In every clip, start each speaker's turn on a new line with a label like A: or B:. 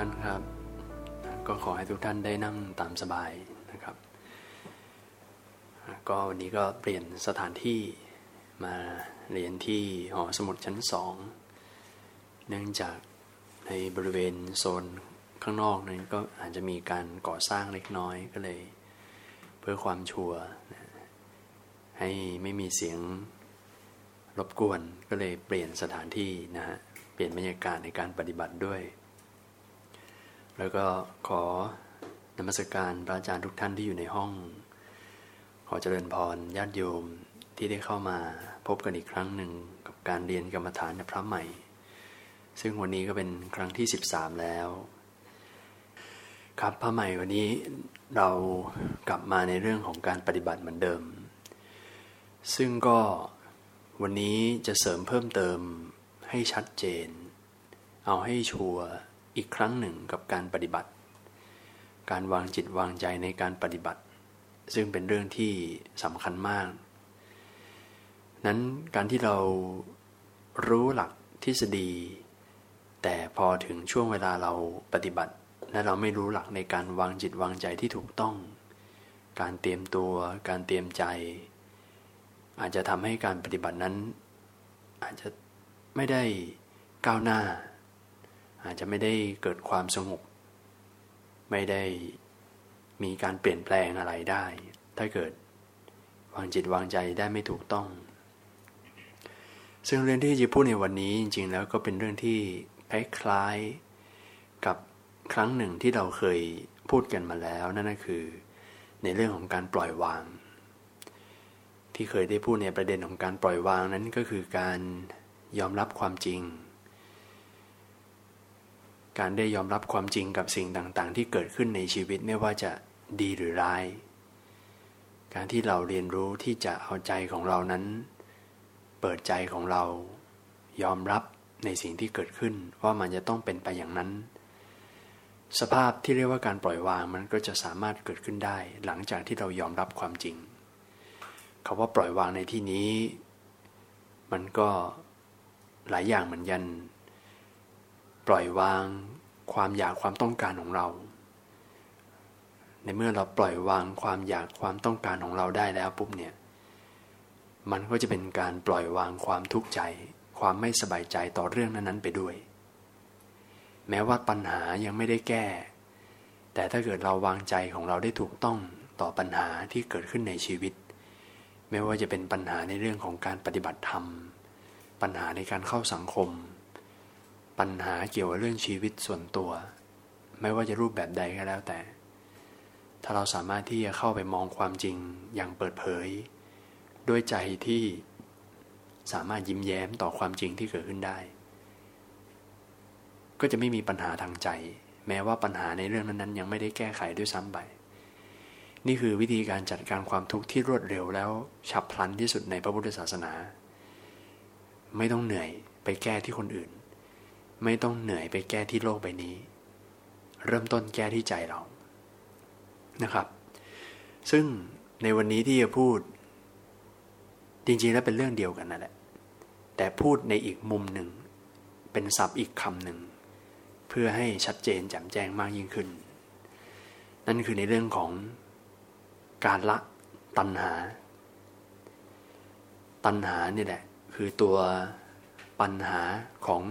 A: ท่านครับ ก็ขอให้ทุกท่านได้นั่งตามสบายนะครับ ก็วันนี้ก็เปลี่ยนสถานที่มาเรียนที่หอสมุดชั้นสองเนื่องจากในบริเวณโซนข้างนอกนั้นก็อาจจะมีการก่อสร้างเล็กน้อยก็เลย เพื่อความชัวร์ให้ไม่มีเสียงรบกวนก็เลยเปลี่ยนสถานที่นะฮะ เปลี่ยนบรรยากาศในการปฏิบัติด้วย แล้วก็ขอนมัสการพระอาจารย์ทุกท่านที่อยู่ในห้อง ขอเจริญพรญาติโยมที่ได้เข้ามาพบกันอีกครั้งหนึ่งกับการเรียนกรรมฐานพระใหม่ ซึ่งวันนี้ก็เป็นครั้งที่ 13 แล้ว ครับพระใหม่วันนี้เรากลับมาในเรื่องของการปฏิบัติเหมือนเดิม ซึ่งก็วันนี้จะเสริมเพิ่มเติมให้ชัดเจน เอาให้ชัวร์ อีกครั้งหนึ่งกับการปฏิบัติ การวางจิตวางใจในการปฏิบัติ ซึ่งเป็นเรื่องที่สำคัญมาก นั้นการที่เรารู้หลักทฤษฎี แต่พอถึงช่วงเวลาเราปฏิบัติ และเราไม่รู้หลักในการวางจิตวางใจที่ถูกต้อง การเตรียมตัว การเตรียมใจ อาจจะทำให้การปฏิบัตินั้น อาจจะไม่ได้ก้าวหน้า อาจจะไม่ได้เกิดความสงบไม่ได้มีการเปลี่ยนแปลงอะไรได้ ถ้าเกิดวางจิตวางใจได้ไม่ถูกต้อง ซึ่งเรื่องที่จะพูดในวันนี้จริงๆ แล้วก็เป็นเรื่องที่คล้ายๆกับครั้งหนึ่งที่เราเคยพูดกันมาแล้วนั่นก็คือ ในเรื่องของการปล่อยวาง ที่เคยได้พูดในประเด็นของการปล่อยวางนั้นก็คือการยอมรับความจริง การได้ยอมรับความจริงกับสิ่งต่างๆ ที่เกิดขึ้นในชีวิตไม่ว่าจะดีหรือร้าย การที่เราเรียนรู้ที่จะเอาใจของเรานั้น เปิดใจของเรา ยอมรับในสิ่งที่เกิดขึ้นว่ามันจะต้องเป็นไปอย่างนั้น สภาพที่เรียกว่าการปล่อยวางมันก็จะสามารถเกิดขึ้นได้ หลังจากที่เรายอมรับความจริงคาว่าปล่อยวางในที่นี้ มันก็หลายอย่างเหมือนกัน ปล่อยวางความอยากความต้องการของเรา ในเมื่อเราปล่อยวางความอยากความต้องการของเราได้แล้วปุ๊บเนี่ย มันก็จะเป็นการปล่อยวางความทุกข์ใจ ความไม่สบายใจต่อเรื่องนั้นๆไปด้วย แม้ว่าปัญหายังไม่ได้แก้ แต่ถ้าเกิดเราวางใจของเราได้ถูกต้องต่อปัญหาที่เกิดขึ้นในชีวิต ไม่ว่าจะเป็นปัญหาในเรื่องของการปฏิบัติธรรม ปัญหาในการเข้าสังคม ปัญหาเกี่ยวกับเรื่องชีวิตส่วนตัว ไม่ว่าจะรูปแบบใดก็แล้วแต่ ถ้าเราสามารถที่จะเข้าไปมองความจริงอย่างเปิดเผย ด้วยใจที่สามารถยิ้มแย้มต่อความจริงที่เกิดขึ้นได้ ก็จะไม่มีปัญหาทางใจ แม้ว่าปัญหาในเรื่องนั้นๆ ยังไม่ได้แก้ไขด้วยซ้ำไปนี่คือวิธีการจัดการความทุกข์ที่รวดเร็วแล้วฉับพลันที่สุดในพระพุทธศาสนา ไม่ต้องเหนื่อยไปแก้ที่คนอื่น ไม่ต้องเหนื่อยไปแก้ที่โลกใบนี้ เริ่มต้นแก้ที่ใจเรานะครับ ซึ่งในวันนี้ที่จะพูด จริงๆแล้วเป็นเรื่องเดียวกันนั่นแหละ แต่พูดในอีกมุมหนึ่ง เป็นศัพท์อีกคำหนึ่ง เพื่อให้ชัดเจนแจ่มแจ้งมากยิ่งขึ้น นั่นคือในเรื่องของการละตัณหา ตัณหานี่แหละ คือตัวปัญหาของ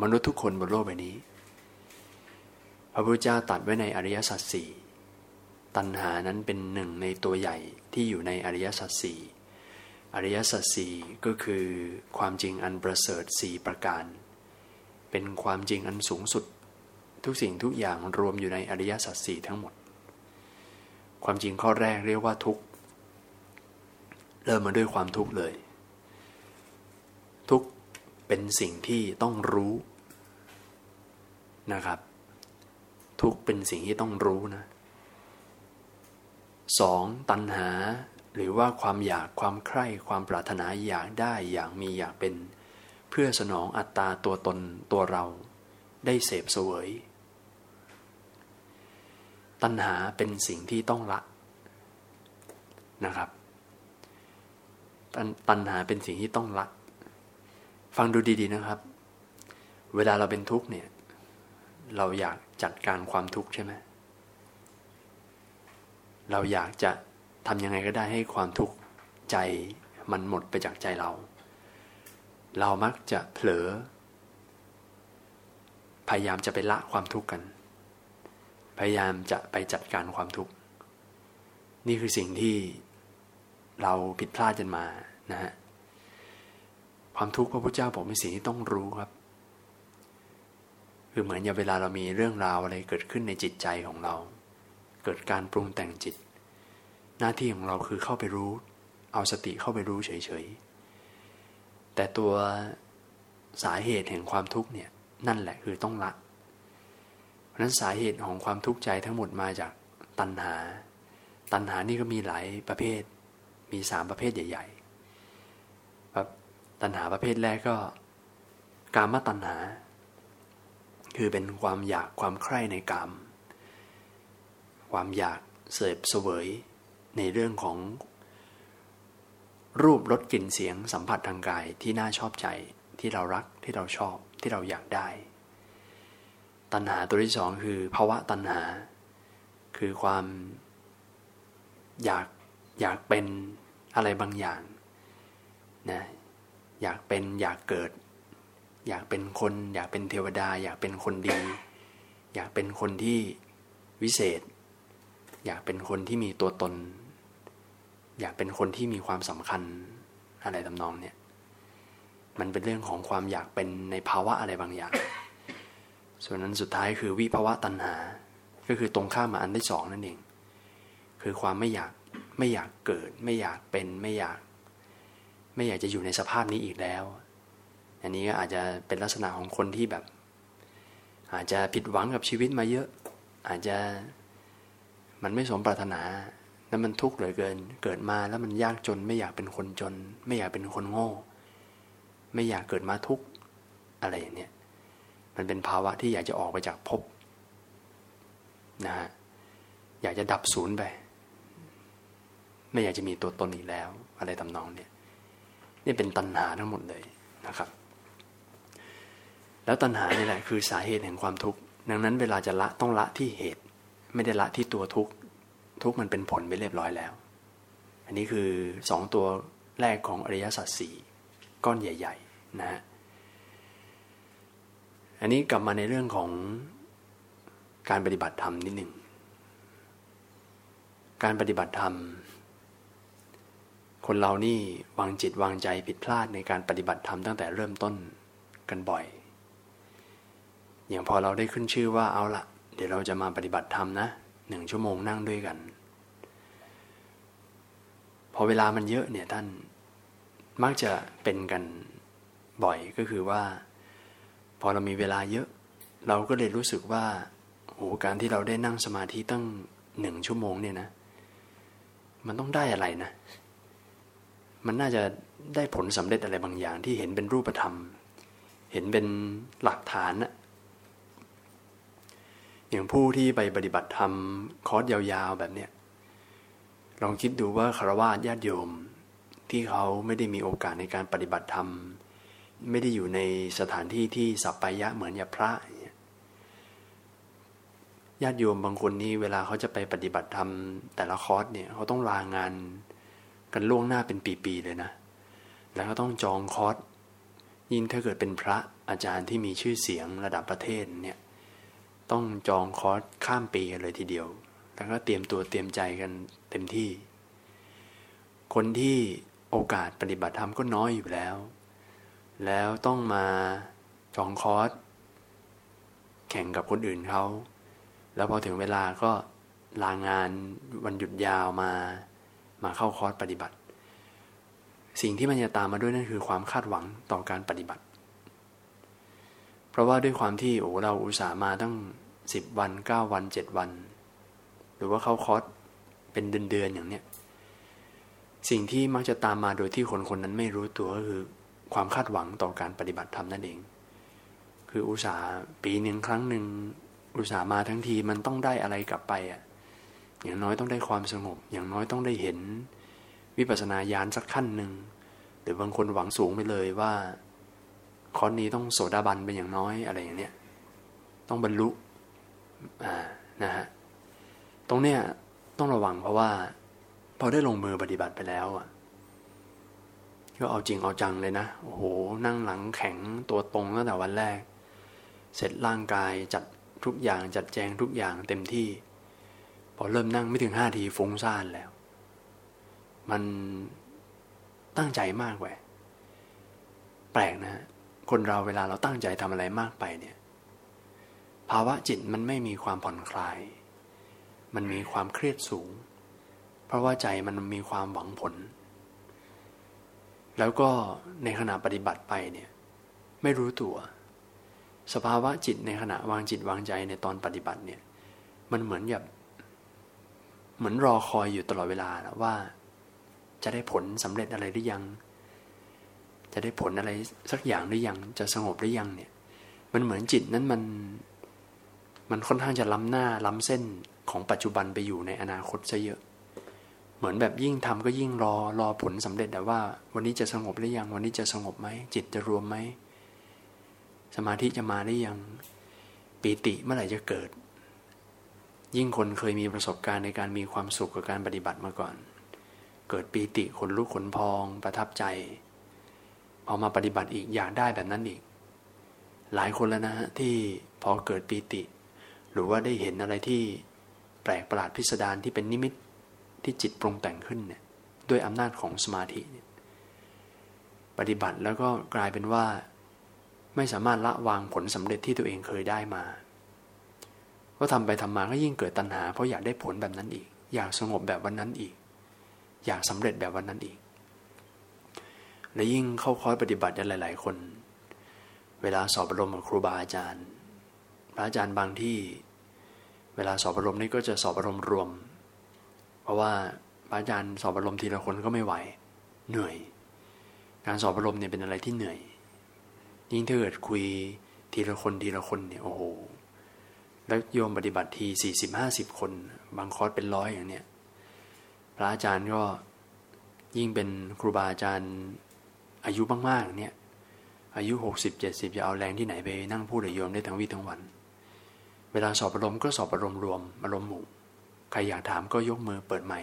A: มนุษย์ทุกคนบนโลกใบนี้ พระพุทธเจ้าตัดไว้ในอริยสัจสี่ตัณหานั้นเป็นหนึ่งในตัวใหญ่ที่อยู่ในอริยสัจสี่อริยสัจสี่ก็คือความจริงอันประเสริฐสี่ประการ เป็นความจริงอันสูงสุด ทุกสิ่งทุกอย่างรวมอยู่ในอริยสัจสี่ทั้งหมด ความจริงข้อแรกเรียกว่าทุกเริ่มมาด้วยความทุกข์เลย ทุกข์ เป็นสิ่งที่ต้องรู้นะครับ ทุกเป็นสิ่งที่ต้องรู้นะสองตัณหาหรือว่าความอยากความใคร่ความปรารถนาอยากได้อย่างมีอยากเป็น เพื่อสนองอัตตาตัวตนตัวเราได้เสพเสวย ตัณหาเป็นสิ่งที่ต้องละนะครับตัณหาเป็นสิ่งที่ต้องละ ฟังดูดีๆนะครับ เวลาเราเป็นทุกข์เนี่ย เราอยากจัดการความทุกข์ใช่ไหมเราอยากจะทำยังไงก็ได้ให้ความทุกข์ใจมันหมดไปจากใจเรา เรามักจะเผลอ พยายามจะไปละความทุกข์กัน พยายามจะไปจัดการความทุกข์ นี่คือสิ่งที่เราผิดพลาดจนมานะฮะ ความทุกข์พระพุทธเจ้าบอกเป็นสิ่งที่ต้องรู้ครับ คือเหมือนอย่างเวลาเรามีเรื่องราวอะไรเกิดขึ้นในจิตใจของเรา เกิดการปรุงแต่งจิต หน้าที่ของเราคือเข้าไปรู้ เอาสติเข้าไปรู้เฉยๆ แต่ตัวสาเหตุแห่งความทุกข์เนี่ยนั่นแหละคือต้องละเพราะนั้นสาเหตุของความทุกข์ใจทั้งหมดมาจากตัณหา ตัณหานี่ก็มีหลายประเภท มีสามประเภทใหญ่ ๆ ตัณหาประเภทแรกก็กามตัณหา คือเป็นความอยากความใคร่ในกาม ความอยากเสพเสวยในเรื่องของ รูปรสกลิ่นเสียงสัมผัสทางกายที่น่าชอบใจที่เรารักที่เราชอบที่เราอยากได้ ตัณหาตัวที่สองคือภาวะตัณหา คือความอยากอยากเป็นอะไรบางอย่างนะ อยากเป็นอยากเกิด อยากเป็นคน อยากเป็นเทวดา อยากเป็นคนดี อยากเป็นคนที่วิเศษ อยากเป็นคนที่มีตัวตน อยากเป็นคนที่มีความสำคัญอะไรทำนองเนี่ยมันเป็นเรื่องของความอยากเป็นในภาวะอะไรบางอย่าง ส่วนนั้นสุดท้ายคือวิภาวะตัณหา ก็คือตรงข้ามมาอันที่สองนั่นเอง คือความไม่อยากไม่อยากเกิด ไม่อยากเป็นไม่อยาก ไม่อยากจะอยู่ในสภาพนี้อีกแล้ว อันนี้ก็อาจจะเป็นลักษณะของคนที่แบบ อาจจะผิดหวังกับชีวิตมาเยอะ อาจจะมันไม่สมปรารถนาแล้วมันทุกข์เหลือเกิน เกิดมาแล้วมันยากจน ไม่อยากเป็นคนจน ไม่อยากเป็นคนโง่ ไม่อยากเกิดมาทุกข์อะไรอย่างเนี้ยมันเป็นภาวะที่อยากจะออกไปจากภพนะฮะอยากจะดับศูนย์ไป ไม่อยากจะมีตัวตนอีกแล้ว อะไรทำนองเนี่ย นี่เป็นตัณหาทั้งหมดเลยนะครับ แล้วตัณหานี่แหละคือสาเหตุแห่งความทุกข์ดังนั้นเวลาจะละต้องละที่เหตุ ไม่ได้ละที่ตัวทุกข์ทุกข์มันเป็นผลไปเรียบร้อยแล้ว อันนี้คือสองตัวแรกของอริยสัจสี่ก้อนใหญ่ ๆ นะฮะอันนี้กลับมาในเรื่องของการปฏิบัติธรรมนิดหนึ่ง การปฏิบัติธรรม คนเรานี่วางจิตวางใจผิดพลาดในการปฏิบัติธรรมตั้งแต่เริ่มต้นกันบ่อย อย่างพอเราได้ขึ้นชื่อว่าเอาละเดี๋ยวเราจะมาปฏิบัติธรรมนะหนึ่งชั่วโมงนั่งด้วยกัน พอเวลามันเยอะเนี่ยท่านมักจะเป็นกันบ่อยก็คือว่า พอเรามีเวลาเยอะ เราก็เลยรู้สึกว่าโอ้การที่เราได้นั่งสมาธิตั้งหนึ่งชั่วโมงเนี่ยนะ มันต้องได้อะไรนะ มันน่าจะได้ผลสำเร็จอะไรบางอย่างที่เห็นเป็นรูปธรรม เห็นเป็นหลักฐานนะอย่างผู้ที่ไปปฏิบัติธรรมคอร์สยาวๆแบบเนี้ยลองคิดดูว่าคารวะญาติโยม ที่เขาไม่ได้มีโอกาสในการปฏิบัติธรรม ไม่ได้อยู่ในสถานที่ที่สัปปายะเหมือนอย่างพระญาติโยมบางคนนี่เวลาเขาจะไปปฏิบัติธรรมแต่ละคอร์สเนี่ยเขาต้องลางาน กันล่วงหน้าเป็นปีๆเลยนะ แล้วก็ต้องจองคอร์สยิ่งถ้าเกิดเป็นพระอาจารย์ที่มีชื่อเสียงระดับประเทศเนี่ย ต้องจองคอร์สข้ามปีเลยทีเดียว แล้วก็เตรียมตัวเตรียมใจกันเต็มที่ คนที่โอกาสปฏิบัติธรรมก็น้อยอยู่แล้ว แล้วต้องมาจองคอร์สแข่งกับคนอื่นเขา แล้วพอถึงเวลาก็ลางานวันหยุดยาวมา มาเข้าคอร์สปฏิบัติ สิ่งที่มันจะตามมาด้วยนั่นคือความคาดหวังต่อการปฏิบัติ เพราะว่าด้วยความที่โอ้เราอุตส่าห์มาตั้งสิบวันเก้าวันเจ็ดวัน หรือว่าเข้าคอร์สเป็นเดือนๆอย่างเนี้ยสิ่งที่มักจะตามมาโดยที่คนคนนั้นไม่รู้ตัวก็คือความคาดหวังต่อการปฏิบัติธรรมนั่นเอง คืออุตส่าห์ปีหนึ่งครั้งหนึ่งอุตส่าห์มาทั้งทีมันต้องได้อะไรกลับไปอะ อย่างน้อยต้องได้ความสงบ อย่างน้อยต้องได้เห็นวิปัสสนาญาณสักขั้นหนึ่งหรือบางคนหวังสูงไปเลยว่าคอนนี้ต้องโสดาบันเป็นอย่างน้อยอะไรอย่างเนี้ยต้องบรรลุอ่านะฮะตรงเนี้ยต้องระวังเพราะว่าพอได้ลงมือปฏิบัติไปแล้วอะก็เอาจริงเอาจังเลยนะโอ้โหนั่งหลังแข็งตัวตรงตั้งแต่วันแรก เสร็จร่างกายจัดทุกอย่างจัดแจงทุกอย่างเต็มที่ อเริ่มนั่งไม่ถึงห้าทีฟุ้งซ่านแล้ว มันตั้งใจมากแหวแปลกนะคนเราเวลาเราตั้งใจทำอะไรมากไปเนี่ย ภาวะจิตมันไม่มีความผ่อนคลาย มันมีความเครียดสูง เพราะว่าใจมันมีความหวังผล แล้วก็ในขณะปฏิบัติไปเนี่ย ไม่รู้ตัว สภาวะจิตในขณะวางจิตวางใจในตอนปฏิบัติเนี่ย มันเหมือนแบบ เหมือนรอคอยอยู่ตลอดเวลาแล้วว่า จะได้ผลสำเร็จอะไรหรือยัง จะได้ผลอะไรสักอย่างหรือยัง จะสงบหรือยังเนี่ย มันเหมือนจิตนั้นมัน มันค่อนข้างจะล้ำหน้าล้ำเส้นของปัจจุบันไปอยู่ในอนาคตซะเยอะ เหมือนแบบยิ่งทำก็ยิ่งรอรอผลสำเร็จแต่ว่า วันนี้จะสงบหรือยัง วันนี้จะสงบไหมจิตจะรวมไหมสมาธิจะมาหรือยังปีติเมื่อไหร่จะเกิด ยิ่งคนเคยมีประสบการณ์ในการมีความสุขกับการปฏิบัติมาก่อน เกิดปีติขนลุกขนพองประทับใจพอมาปฏิบัติอีกอยากได้แบบนั้นอีก หลายคนแล้วนะฮะที่พอเกิดปีติ หรือว่าได้เห็นอะไรที่แปลกประหลาดพิสดารที่เป็นนิมิตที่จิตปรุงแต่งขึ้นเนี่ยด้วยอำนาจของสมาธิเนี่ยปฏิบัติแล้วก็กลายเป็นว่า ไม่สามารถละวางผลสำเร็จที่ตัวเองเคยได้มา ก็ทำไปทำมาก็ยิ่งเกิดตัณหา เพราะอยากได้ผลแบบนั้นอีก อยากสงบแบบวันนั้นอีก อยากสำเร็จแบบวันนั้นอีก และยิ่งเข้าคอร์สปฏิบัติกันหลาย ๆ คน เวลาสอบอารมณ์กับครูบาอาจารย์ พระอาจารย์บางที่ เวลาสอบอารมณ์นี่ก็จะสอบอารมณ์รวม เพราะว่าพระอาจารย์สอบอารมณ์ทีละคนก็ไม่ไหว เหนื่อย การสอบอารมณ์เนี่ยเป็นอะไรที่เหนื่อย ยิ่งถ้าเกิดคุยทีละคนทีละคนเนี่ยโอ้โห แล้วโยมปฏิบัติทีสี่สิบห้าสิบคน บางคอร์สเป็นร้อยอย่างเนี้ยพระอาจารย์ก็ยิ่งเป็นครูบาอาจารย์อายุมากๆเนี่ยอายุหกสิบเจ็ดสิบจะเอาแรงที่ไหนไปนั่งพูดหรือโยมได้ทั้งวี่ทั้งวัน เวลาสอบอารมณ์ก็สอบอารมณ์รวมอารมณ์หมู่ใครอยากถามก็ยกมือเปิดใหม่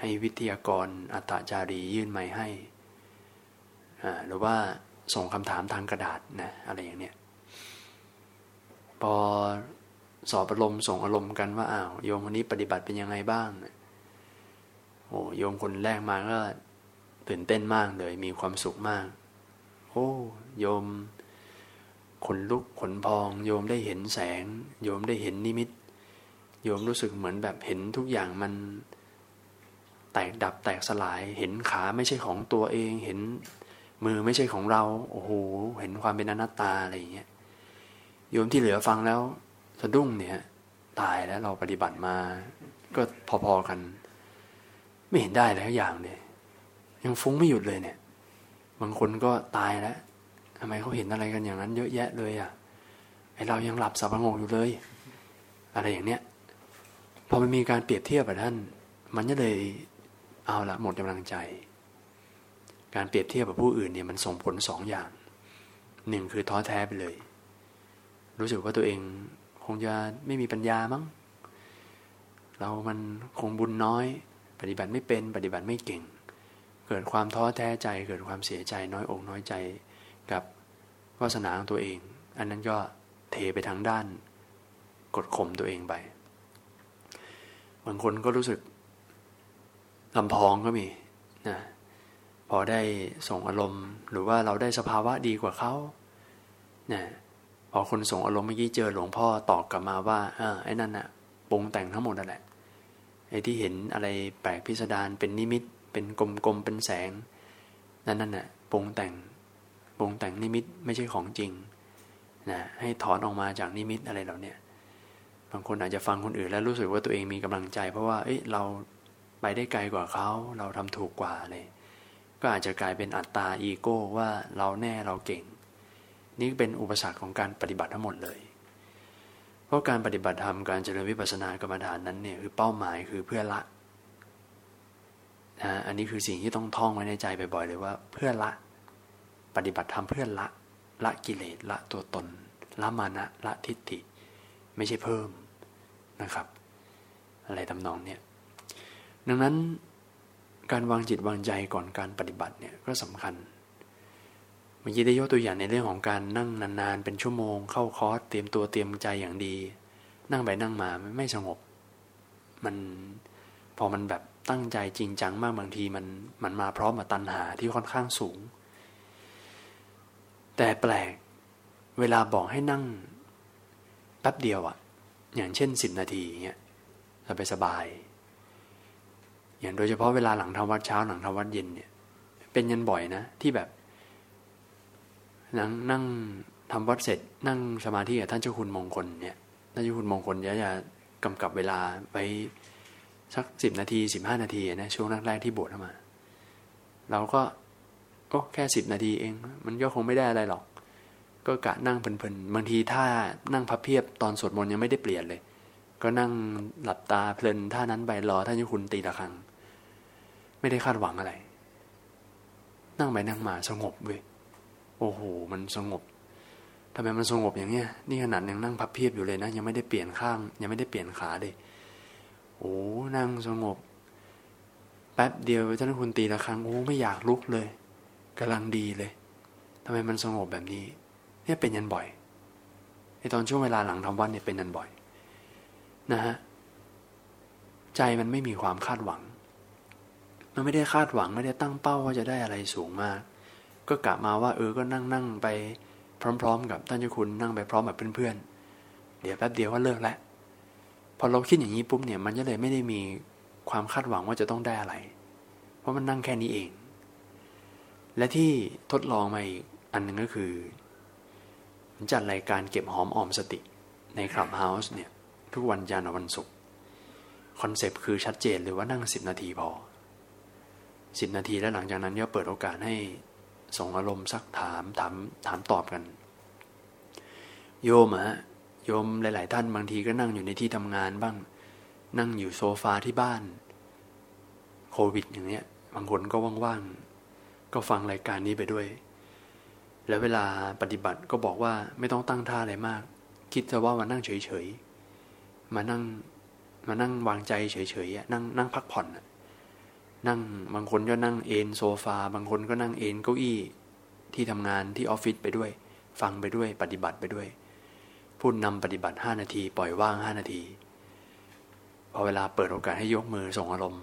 A: ให้วิทยากรอัตจารียื่นไม้ให้หรือว่าส่งคำถามทางกระดาษนะอะไรอย่างเนี้ยพอ สอบอารมณ์ส่งอารมณ์กันว่าอ้าวโยมคนนี้ปฏิบัติเป็นยังไงบ้างโอ้โยมคนแรกมาก็ตื่นเต้นมากเลย มีความสุขมาก โอ้โยมขนลุกขนพอง โยมได้เห็นแสง โยมได้เห็นนิมิต โยมรู้สึกเหมือนแบบเห็นทุกอย่างมัน แตกดับแตกสลาย เห็นขาไม่ใช่ของตัวเอง เห็นมือไม่ใช่ของเรา โอ้โห เห็นความเป็นอนัตตาอะไรอย่างเงี้ย โยมที่เหลือฟังแล้ว สะดุ้งเนี่ย ตายแล้วเราปฏิบัติมา ก็พอๆกัน ไม่เห็นได้แล้วอย่างเลยยังฟุ้งไม่หยุดเลยเนี่ย บางคนก็ตายแล้วทำไมเขาเห็นอะไรกันอย่างนั้น เยอะแยะเลยอะไอเรายังหลับสับประงกอยู่เลย อะไรอย่างเนี้ยพอมันมีการเปรียบเทียบกับท่านมันก็เลยเอาละหมดกำลังใจ การเปรียบเทียบกับผู้อื่นเนี่ยมันส่งผลสองอย่างหนึ่งคือท้อแท้ไปเลย รู้สึกว่าตัวเอง คงจะไม่มีปัญญามั้ง เรามันคงบุญน้อย ปฏิบัติไม่เป็นปฏิบัติไม่เก่ง เกิดความท้อแท้ใจ เกิดความเสียใจน้อยอกน้อยใจกับวาสนาของตัวเอง อันนั้นก็เทไปทางด้าน กดข่มตัวเองไป บางคนก็รู้สึกลำพองก็มีนะพอได้ส่งอารมณ์ หรือว่าเราได้สภาวะดีกว่าเขานะ พอคนส่งอารมณ์เมื่อกี้เจอหลวงพ่อตอบกลับมาว่าเออไอ้นั่นน่ะปรุงแต่งทั้งหมดนั่นแหละไอ้ที่เห็นอะไรแปลกพิสดารเป็นนิมิต เป็นกลมๆเป็นแสง นั่นนั่นแหละปรุงแต่งปรุงแต่งนิมิตไม่ใช่ของจริงนะให้ถอนออกมาจากนิมิตอะไรเหล่านี้บางคนอาจจะฟังคนอื่นแล้วรู้สึกว่าตัวเองมีกำลังใจ เพราะว่าเอ้ยเราไปได้ไกลกว่าเขาเราทำถูกกว่าเลย ก็อาจจะกลายเป็นอัตตาอีโก้ว่าเราแน่เราเก่ง นี่เป็นอุปสรรคของการปฏิบัติทั้งหมดเลย เพราะการปฏิบัติธรรมการเจริญวิปัสสนากรรมฐานนั้นเนี่ยคือเป้าหมายคือเพื่อละนะอันนี้คือสิ่งที่ต้องท่องไว้ในใจบ่อยๆเลยว่า เพื่อละ ปฏิบัติธรรมเพื่อละ ละกิเลสละตัวตน ละมานะละทิฏฐิ ไม่ใช่เพิ่มนะครับ อะไรตำนองเนี่ยดังนั้นการวางจิตวางใจก่อนการปฏิบัติเนี่ยก็สำคัญ มื่อกี้ได้ยกตัวอย่างในเรื่องของการนั่งนานๆ เป็นชั่วโมง เข้าคอร์สเตรียมตัวเตรียมใจอย่างดี นั่งไปนั่งมาไม่สงบ มันพอมันแบบตั้งใจจริงจังมากบางทีมันมันมาพร้อมกับตัณหาที่ค่อนข้างสูง แต่แปลกเวลาบอกให้นั่งแป๊บเดียวอะอย่างเช่นสิบนาทีเงี้ยสบายสบาย อย่างโดยเฉพาะเวลาหลังทำวัดเช้าหลังทำวัดเย็นเนี่ย เป็นยันบ่อยนะ ที่แบบ นั่งนั่งทำวัดเสร็จนั่งสมาธิกับท่านเจ้าคุณมงคลเนี่ยท่านเจ้าคุณมงคลจะจะกำกับเวลาไว้สักสิบนาทีสิบห้านาทีนะช่วงแรกๆที่บวชเข้ามา เราก็ก็แค่สิบนาทีเอง มันก็คงไม่ได้อะไรหรอก ก็กะนั่งเพลินๆบางทีถ้านั่งพับเพียบตอนสวดมนต์ยังไม่ได้เปลี่ยนเลย ก็นั่งหลับตาเพลินท่านั้นไปรอท่านยุคุณตีละครัง ไม่ได้คาดหวังอะไร นั่งไปนั่งมาสงบเว้ย โอ้โหมันสงบทำไมมันสงบอย่างเงี้ยนี่ขนาดยังนั่งพับเพียบอยู่เลยนะ ยังไม่ได้เปลี่ยนข้าง ยังไม่ได้เปลี่ยนขาเลยโอ้นั่งสงบ แป๊บเดียวเจ้าคุณตีละครั้งโอ้ไม่อยากลุกเลยกำลังดีเลยทำไมมันสงบแบบนี้ เนี่ยเป็นยันบ่อยในตอนช่วงเวลาหลังทำวันเนี่ยเป็นยันบ่อย นะฮะใจมันไม่มีความคาดหวัง มันไม่ได้คาดหวังไม่ได้ตั้งเป้าว่าจะได้อะไรสูงมาก ก็กะมาว่าเออก็นั่งนั่งไปพร้อม ๆ กับท่านเจ้าคุณนั่งไปพร้อมกับเพื่อนๆเดี๋ยวแป๊บเดียวก็เลิกแล้วพอเราคิดอย่างนี้ปุ๊บเนี่ย มันก็เลยไม่ได้มีความคาดหวังว่าจะต้องได้อะไร เพราะมันนั่งแค่นี้เอง และที่ทดลองมาอีกอันหนึ่งก็คือจัดรายการเก็บหอมออมสติในคลับเฮาส์เนี่ย ทุกวันจันทร์วันศุกร์คอนเซปต์คือชัดเจนเลยว่านั่งสิบนาทีพอสิบนาทีแล้วหลังจากนั้นก็เปิดโอกาสให้ ส่งอารมณ์สักถามถามถามตอบกัน โยมอะโยมหลาย ๆ ท่านบางทีก็นั่งอยู่ในที่ทำงานบ้าง นั่งอยู่โซฟาที่บ้าน โควิดอย่างเนี้ยบางคนก็ว่าง ๆ ก็ฟังรายการนี้ไปด้วย แล้วเวลาปฏิบัติก็บอกว่าไม่ต้องตั้งท่าอะไรมาก คิดจะว่ามานั่งเฉย ๆ มานั่งมานั่งวางใจเฉย ๆ นั่งนั่งพักผ่อนนั่ นั่งบางคนก็นั่งเอนโซฟา บางคนก็นั่งเอนเก้าอี้ที่ทำงานที่ออฟฟิศไปด้วย ฟังไปด้วยปฏิบัติไปด้วย พูดนำปฏิบัติห้านาที ปล่อยว่างห้านาที พอเวลาเปิดโอกาสให้ยกมือส่งอารมณ์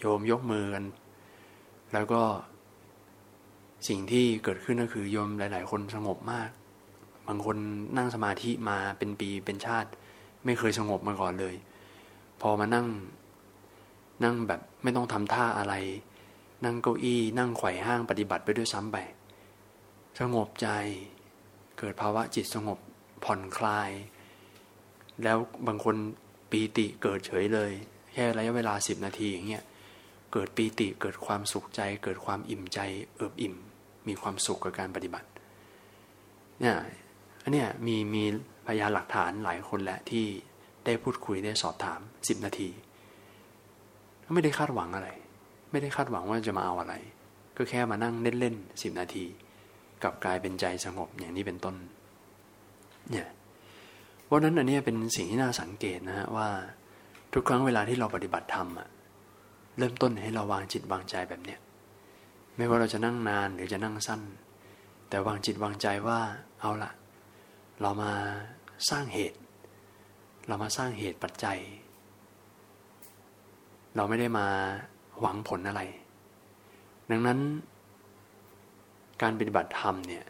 A: โยมยกมือกัน แล้วก็สิ่งที่เกิดขึ้นก็คือโยมหลาย ๆ คนสงบมาก บางคนนั่งสมาธิมาเป็นปีเป็นชาติ ไม่เคยสงบมาก่อนเลย พอมานั่ง นั่งแบบไม่ต้องทำท่าอะไร นั่งเก้าอี้ นั่งไขว่ห้างปฏิบัติไปด้วยซ้ำไป สงบใจ เกิดภาวะจิตสงบผ่อนคลาย แล้วบางคนปีติเกิดเฉยเลย แค่ระยะเวลาสิบนาทีอย่างเงี้ยเกิดปีติเกิดความสุขใจ เกิดความอิ่มใจ เอิบอิ่ม มีความสุขกับการปฏิบัติเนี่ยอันเนี้ยมีมีพยานหลักฐานหลายคนแหละที่ได้พูดคุยได้สอบถามสิบนาที ไม่ได้คาดหวังอะไร ไม่ได้คาดหวังว่าจะมาเอาอะไร ก็แค่มานั่งเล่นๆสิบนาทีกับกลายเป็นใจสงบอย่างนี้เป็นต้น เนี่ยเพราะนั้นอันนี้เป็นสิ่งที่น่าสังเกตนะฮะว่า ทุกครั้งเวลาที่เราปฏิบัติธรรมอะเริ่มต้นให้เราวางจิตวางใจแบบเนี้ยไม่ว่าเราจะนั่งนานหรือจะนั่งสั้น แต่วางจิตวางใจว่าเอาละเรามาสร้างเหตุ เรามาสร้างเหตุปัจจัย เราไม่ได้มาหวังผลอะไร ดังนั้น การปฏิบัติธรรมเนี่ย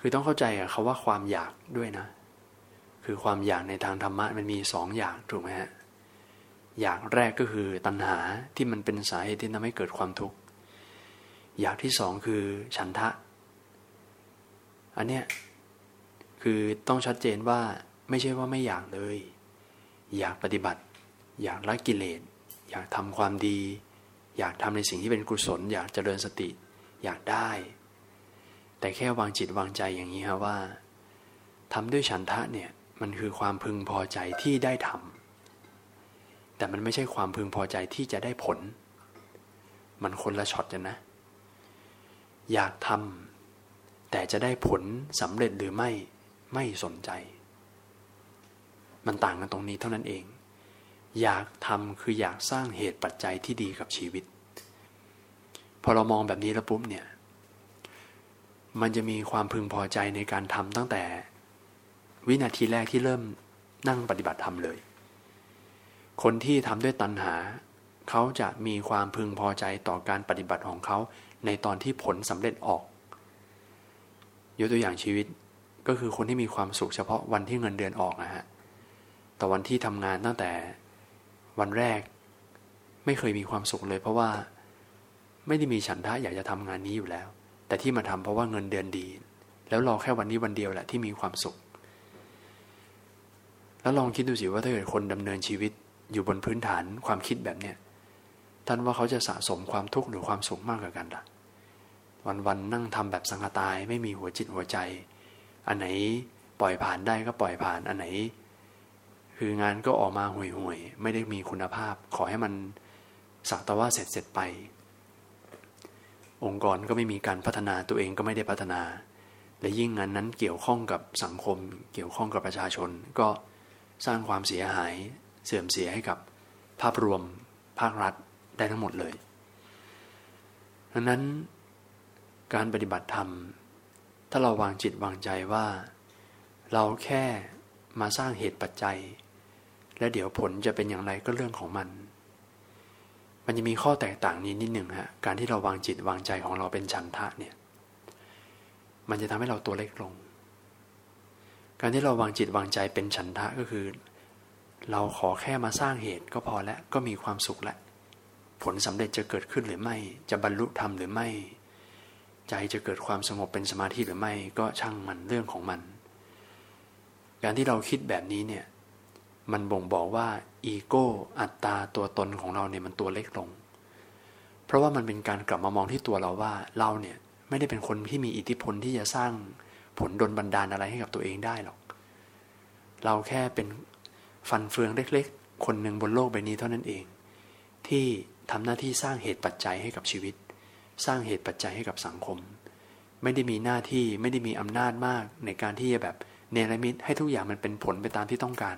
A: คือต้องเข้าใจอะคาว่าความอยากด้วยนะ คือความอยากในทางธรรมะมันมีสองอย่างถูกไหมฮะ อยากแรกก็คือตัณหาที่มันเป็นสาเหตุที่ทำให้เกิดความทุกข์ อยากที่สองคือฉันทะ อันเนี้ยคือต้องชัดเจนว่าไม่ใช่ว่าไม่อยากเลย อยากปฏิบัติ อยากละกิเลส อยากทำความดี อยากทำในสิ่งที่เป็นกุศล อยากเจริญสติ อยากได้ แต่แค่วางจิตวางใจอย่างนี้ครับว่าทำด้วยฉันทะเนี่ยมันคือความพึงพอใจที่ได้ทำแต่มันไม่ใช่ความพึงพอใจที่จะได้ผล มันคนละช็อตกันนะ อยากทำแต่จะได้ผลสำเร็จหรือไม่ไม่สนใจ มันต่างกันตรงนี้เท่านั้นเอง อยากทำคืออยากสร้างเหตุปัจจัยที่ดีกับชีวิต พอเรามองแบบนี้แล้วปุ๊บเนี่ย มันจะมีความพึงพอใจในการทำตั้งแต่ วินาทีแรกที่เริ่มนั่งปฏิบัติธรรมเลย คนที่ทำด้วยตัณหา เขาจะมีความพึงพอใจต่อการปฏิบัติของเขาในตอนที่ผลสำเร็จออกยกตัวอย่างชีวิตก็คือคนที่มีความสุขเฉพาะวันที่เงินเดือนออกนะฮะแต่วันที่ทำงานตั้งแต่ วันแรก ไม่เคยมีความสุขเลย เพราะว่าไม่ได้มีฉันทะอยากจะทำงานนี้อยู่แล้ว แต่ที่มาทำเพราะว่าเงินเดือนดี แล้วรอแค่วันนี้วันเดียวแหละที่มีความสุข แล้วลองคิดดูสิว่าถ้าเกิดคนดำเนินชีวิตอยู่บนพื้นฐานความคิดแบบเนี้ยท่านว่าเขาจะสะสมความทุกข์หรือความสุขมากกว่ากันล่ะวันๆนั่งทำแบบสังฆตายไม่มีหัวจิตหัวใจ อันไหนปล่อยผ่านได้ก็ปล่อยผ่าน อันไหน คืองานก็ออกมาห่วยๆ ไม่ได้มีคุณภาพ ขอให้มันสักแต่ว่าเสร็จเสร็จไป องค์กรก็ไม่มีการพัฒนาตัวเองก็ไม่ได้พัฒนา และยิ่งงานนั้นเกี่ยวข้องกับสังคม เกี่ยวข้องกับประชาชน ก็สร้างความเสียหายเสื่อมเสียให้กับภาพรวมภาครัฐได้ทั้งหมดเลย ดังนั้นการปฏิบัติธรรม ถ้าเราวางจิตวางใจว่า เราแค่มาสร้างเหตุปัจจัย และเดี๋ยวผลจะเป็นอย่างไรก็เรื่องของมัน มันจะมีข้อแตกต่างนี้นิดหนึ่งฮะการที่เราวางจิตวางใจของเราเป็นฉันทะเนี่ย มันจะทำให้เราตัวเล็กลง การที่เราวางจิตวางใจเป็นฉันทะก็คือ เราขอแค่มาสร้างเหตุก็พอแล้วก็มีความสุขแล้วผลสำเร็จจะเกิดขึ้นหรือไม่ จะบรรลุธรรมหรือไม่ ใจจะเกิดความสงบเป็นสมาธิหรือไม่ ก็ช่างมันเรื่องของมัน การที่เราคิดแบบนี้เนี่ย มันบ่งบอกว่าอีโก้อัตตาตัวตนของเราเนี่ยมันตัวเล็กลง เพราะว่ามันเป็นการกลับมามองที่ตัวเราว่าเราเนี่ยไม่ได้เป็นคนที่มีอิทธิพลที่จะสร้างผลดลบันดาลอะไรให้กับตัวเองได้หรอก เราแค่เป็นฟันเฟืองเล็กๆ คนหนึ่งบนโลกใบนี้เท่านั้นเอง ที่ทำหน้าที่สร้างเหตุปัจจัยให้กับชีวิต สร้างเหตุปัจจัยให้กับสังคม ไม่ได้มีหน้าที่ไม่ได้มีอำนาจมากในการที่จะแบบเนรมิตให้ทุกอย่างมันเป็นผลไปตามที่ต้องการ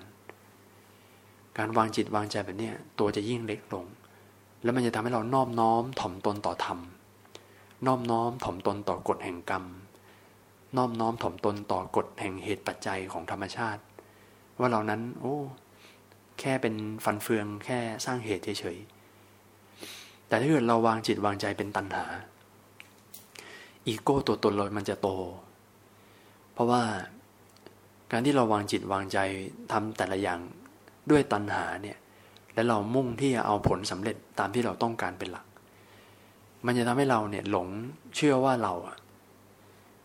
A: การวางจิตวางใจแบบนี้ตัวจะยิ่งเล็กลง แล้วมันจะทำให้เรานอบน้อมถ่อมตนต่อธรรมนอบน้อมถ่อมตนต่อกฎแห่งกรรมนอบน้อมถ่อมตนต่อกฎแห่งเหตุปัจจัยของธรรมชาติ ว่าเรานั้น โอ้ แค่เป็นฟันเฟืองแค่สร้างเหตุเฉยๆแต่ถ้าเกิดเราวางจิตวางใจเป็นตัณหา อีโก้ตัวตนเรามันจะโต เพราะว่าการที่เราวางจิตวางใจทำแต่ละอย่าง ด้วยตัณหาเนี่ยและเรามุ่งที่จะเอาผลสำเร็จตามที่เราต้องการเป็นหลัก มันจะทำให้เราเนี่ยหลงเชื่อว่าเรา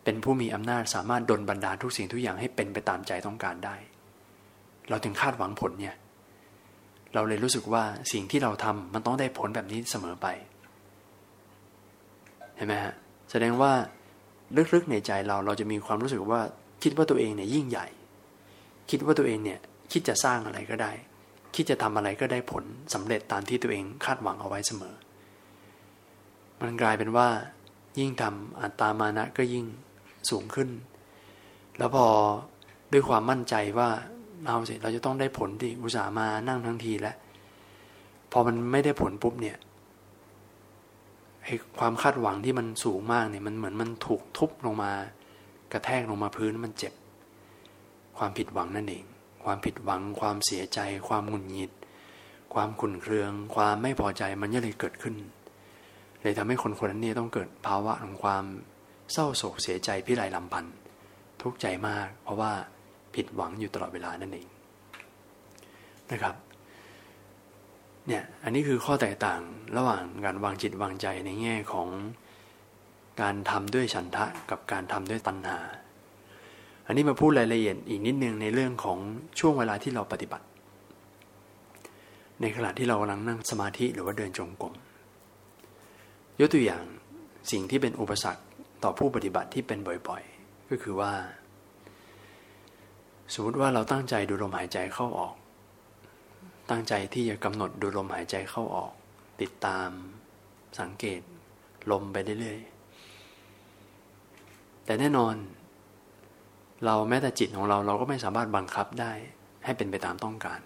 A: เป็นผู้มีอำนาจสามารถดลบันดาลทุกสิ่งทุกอย่างให้เป็นไปตามใจต้องการได้ เราถึงคาดหวังผลเนี่ยเราเลยรู้สึกว่าสิ่งที่เราทำมันต้องได้ผลแบบนี้เสมอไปเห็นไหมฮะแสดงว่าลึกๆในใจเราเราจะมีความรู้สึกว่าคิดว่าตัวเองเนี่ยยิ่งใหญ่ คิดว่าตัวเองเนี่ย คิดจะสร้างอะไรก็ได้ คิดจะทำอะไรก็ได้ผลสำเร็จตามที่ตัวเองคาดหวังเอาไว้เสมอ มันกลายเป็นว่า ยิ่งทำอัตตามานะก็ยิ่งสูงขึ้น แล้วพอด้วยความมั่นใจว่าเอาสิเราจะต้องได้ผลที่อุตส่าห์มานั่งทั้งทีแล้ว พอมันไม่ได้ผลปุ๊บเนี่ยไอความคาดหวังที่มันสูงมากเนี่ยมันเหมือนมันถูกทุบลงมากระแทกลงมาพื้นมันเจ็บ ความผิดหวังนั่นเอง ความผิดหวัง ความเสียใจ ความหงุดหงิด ความขุ่นเคือง ความไม่พอใจมันก็เลยเกิดขึ้นเลยทำให้คนคนนั้นเนี่ยต้องเกิดภาวะของความเศร้าโศกเสียใจพิไรลำพันธ์ทุกข์ใจมาก เพราะว่าผิดหวังอยู่ตลอดเวลานั่นเองนะครับเนี่ยอันนี้คือข้อแตกต่างระหว่างการวางจิตวางใจในแง่ของการทำด้วยฉันทะกับการทำด้วยตัณหา อันนี้มาพูดรายละเอียดอีกนิดนึงในเรื่องของช่วงเวลาที่เราปฏิบัติ ในขณะที่เรากำลังนั่งสมาธิหรือว่าเดินจงกรมยกตัวอย่างสิ่งที่เป็นอุปสรรคต่อผู้ปฏิบัติที่เป็นบ่อยๆ ก็คือว่า สมมติว่าเราตั้งใจดูลมหายใจเข้าออก ตั้งใจที่จะกำหนดดูลมหายใจเข้าออก ติดตามสังเกตลมไปเรื่อยๆแต่แน่นอน เราแม้แต่จิตของเราเราก็ไม่สามารถบังคับได้ ให้เป็นไปตามต้องการ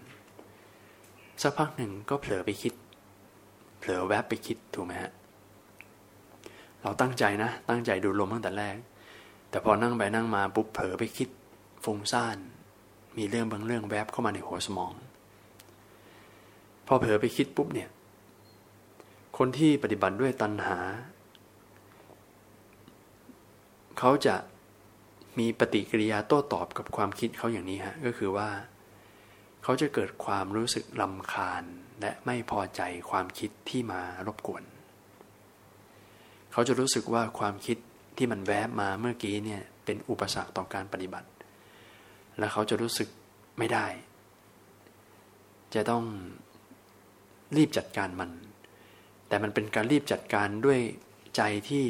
A: สักพักหนึ่งก็เผลอไปคิด เผลอแวบไปคิดถูกไหมฮะ เราตั้งใจนะ ตั้งใจดูลมตั้งแต่แรก แต่พอนั่งไปนั่งมาปุ๊บเผลอไปคิดฟุ้งซ่าน มีเรื่องบางเรื่องแวบเข้ามาในหัวสมอง พอเผลอไปคิดปุ๊บเนี่ย คนที่ปฏิบัติด้วยตัณหา เขาจะ มีปฏิกิริยาโต้ตอบกับความคิดเขาอย่างนี้ฮะก็คือว่า เขาจะเกิดความรู้สึกลำคาญและไม่พอใจความคิดที่มารบกวน เขาจะรู้สึกว่าความคิดที่มันแวบมาเมื่อกี้เนี่ยเป็นอุปสรรคต่อการปฏิบัติ และเขาจะรู้สึกไม่ได้ จะต้องรีบจัดการมัน แต่มันเป็นการรีบจัดการด้วยใจที่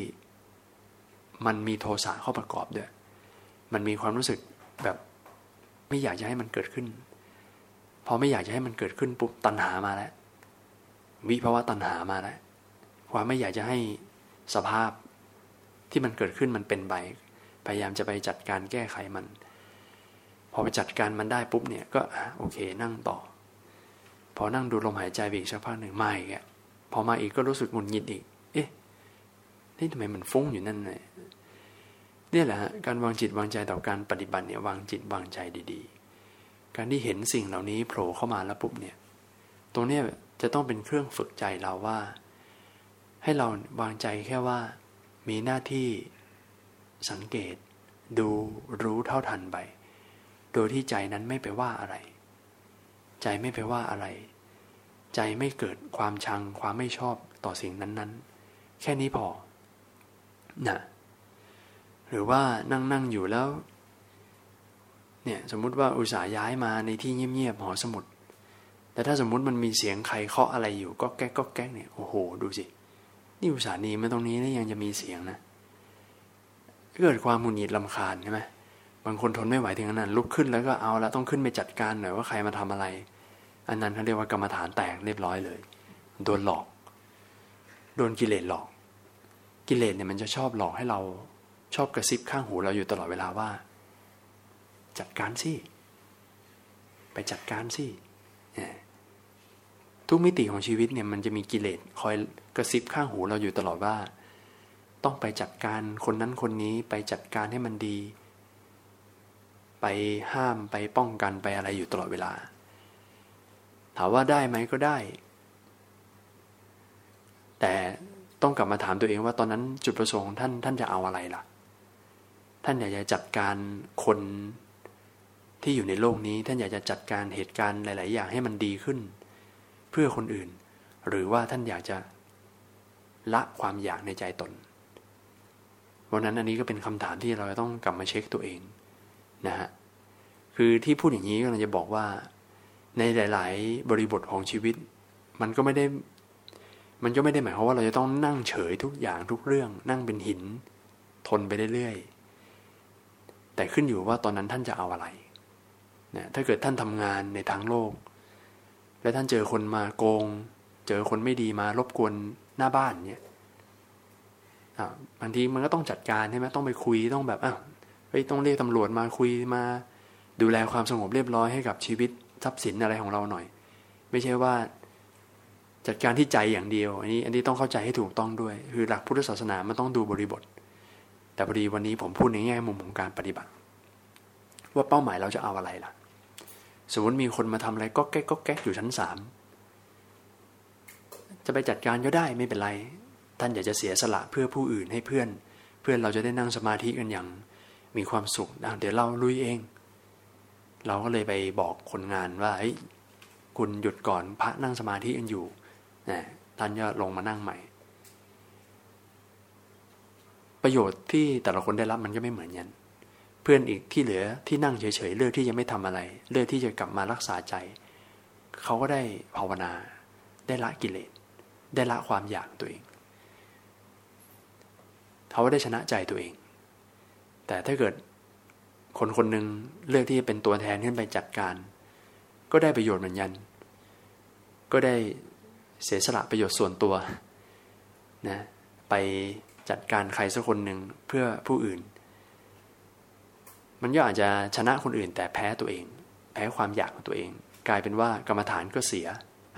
A: มันมีโทสะเข้าประกอบด้วย มันมีความรู้สึกแบบไม่อยากจะให้มันเกิดขึ้น พอไม่อยากจะให้มันเกิดขึ้นปุ๊บตัณหามาแล้ว วิภาวะตัณหามาแล้วความไม่อยากจะให้สภาพที่มันเกิดขึ้นมันเป็นไปพยายามจะไปจัดการแก้ไขมัน พอไปจัดการมันได้ปุ๊บเนี่ยก็โอเคนั่งต่อ พอนั่งดูลมหายใจไปอีกสักพักหนึ่งมาอีกพอมาอีกก็รู้สึกหงุดหงิดอีก เอ๊ะนี่ทำไมมันฟุ้งอยู่นั่นเลย นี่แหละฮะการวางจิตวางใจต่อการปฏิบัติเนี่ยวางจิตวางใจดีๆ การที่เห็นสิ่งเหล่านี้โผล่เข้ามาแล้วปุ๊บเนี่ยตรงนี้จะต้องเป็นเครื่องฝึกใจเราว่า ให้เราวางใจแค่ว่า มีหน้าที่สังเกต ดูรู้เท่าทันไป โดยที่ใจนั้นไม่ไปว่าอะไร ใจไม่ไปว่าอะไร ใจไม่เกิดความชังความไม่ชอบต่อสิ่งนั้นๆ แค่นี้พอนะ หรือว่านั่งนั่งอยู่แล้ว เนี่ยสมมุติว่าอุตส่าห์ย้ายมาในที่เงียบๆหอสมุด แต่ถ้าสมมุติมันมีเสียงใครเคาะอะไรอยู่ก็แก๊กก็แก๊กเนี่ยโอ้โหดูสินี่อุตส่าห์นีมาตรงนี้แล้วยังจะมีเสียงนะเกิดความหงุดหงิดลำคาญใช่ไหมบางคนทนไม่ไหวถึงขนาดลุกขึ้นแล้วก็เอาละต้องขึ้นไปจัดการหน่อยว่าใครมาทำอะไร อันนั้นเขาเรียกว่ากรรมฐานแตกเรียบร้อยเลย โดนหลอก โดนกิเลสหลอก กิเลสเนี่ยมันจะชอบหลอกให้เรา ชอบกระซิบข้างหูเราอยู่ตลอดเวลาว่า จัดการสิ ไปจัดการสิทุกมิติของชีวิตเนี่ยมันจะมีกิเลสคอยกระซิบข้างหูเราอยู่ตลอดว่า ต้องไปจัดการคนนั้นคนนี้ไปจัดการให้มันดี ไปห้ามไปป้องกันไปอะไรอยู่ตลอดเวลา ถามว่าได้ไหมก็ได้ แต่ต้องกลับมาถามตัวเองว่าตอนนั้นจุดประสงค์ท่านท่านจะเอาอะไรล่ะ ท่านอยากจะจัดการคนที่อยู่ในโลกนี้ ท่านอยากจะจัดการเหตุการณ์หลาย ๆ อย่างให้มันดีขึ้น เพื่อคนอื่น หรือว่าท่านอยากจะละความอยากในใจตนวันนั้นอันนี้ก็เป็นคำถามที่เราต้องกลับมาเช็คตัวเองนะฮะคือที่พูดอย่างนี้ก็เลยจะบอกว่า ในหลาย ๆ บริบทของชีวิต มันก็ไม่ได้ มันก็ไม่ได้หมายความว่าเราจะต้องนั่งเฉยทุกอย่างทุกเรื่อง นั่งเป็นหิน ทนไปเรื่อยๆ แต่ขึ้นอยู่ว่าตอนนั้นท่านจะเอาอะไรนะถ้าเกิดท่านทำงานในทางโลก และท่านเจอคนมาโกง เจอคนไม่ดีมารบกวนหน้าบ้านเนี่ยบางทีมันก็ต้องจัดการใช่ไหมต้องไปคุยต้องแบบอ้าวเฮ้ยต้องเรียกตำรวจมาคุยมา ดูแลความสงบเรียบร้อยให้กับชีวิตทรัพย์สินอะไรของเราหน่อย ไม่ใช่ว่าจัดการที่ใจอย่างเดียว อันนี้ อันนี้ต้องเข้าใจให้ถูกต้องด้วย คือหลักพุทธศาสนามันต้องดูบริบท แต่พอดีวันนี้ผมพูดในแง่มุมของการปฏิบัติ ว่าเป้าหมายเราจะเอาอะไรล่ะ สมมติมีคนมาทำอะไรก็แก๊กก็แก๊กอยู่ชั้นสามจะไปจัดการก็ได้ไม่เป็นไร ท่านอยากจะเสียสละเพื่อผู้อื่นให้เพื่อน เพื่อนเราจะได้นั่งสมาธิกันอย่างมีความสุขเดี๋ยวเราลุยเอง เราก็เลยไปบอกคนงานว่าเฮ้ยคุณหยุดก่อนพระนั่งสมาธิกันอยู่นะท่านก็ลงมานั่งใหม่ ประโยชน์ที่แต่ละคนได้รับมันก็ไม่เหมือนกัน เพื่อนอีกที่เหลือที่นั่งเฉยๆเลือกที่จะไม่ทำอะไร เลือกที่จะกลับมารักษาใจ เขาก็ได้ภาวนา ได้ละกิเลส ได้ละความอยากตัวเอง เขาก็ได้ชนะใจตัวเอง แต่ถ้าเกิดคนคนหนึ่งเลือกที่จะเป็นตัวแทนขึ้นไปจัดการ ก็ได้ประโยชน์เหมือนกัน ก็ได้เสียสละประโยชน์ส่วนตัวนะไป จัดการใครสักคนหนึ่งเพื่อผู้อื่น มันก็อาจจะชนะคนอื่น แต่แพ้ตัวเอง แพ้ความอยากของตัวเอง กลายเป็นว่ากรรมฐานก็เสีย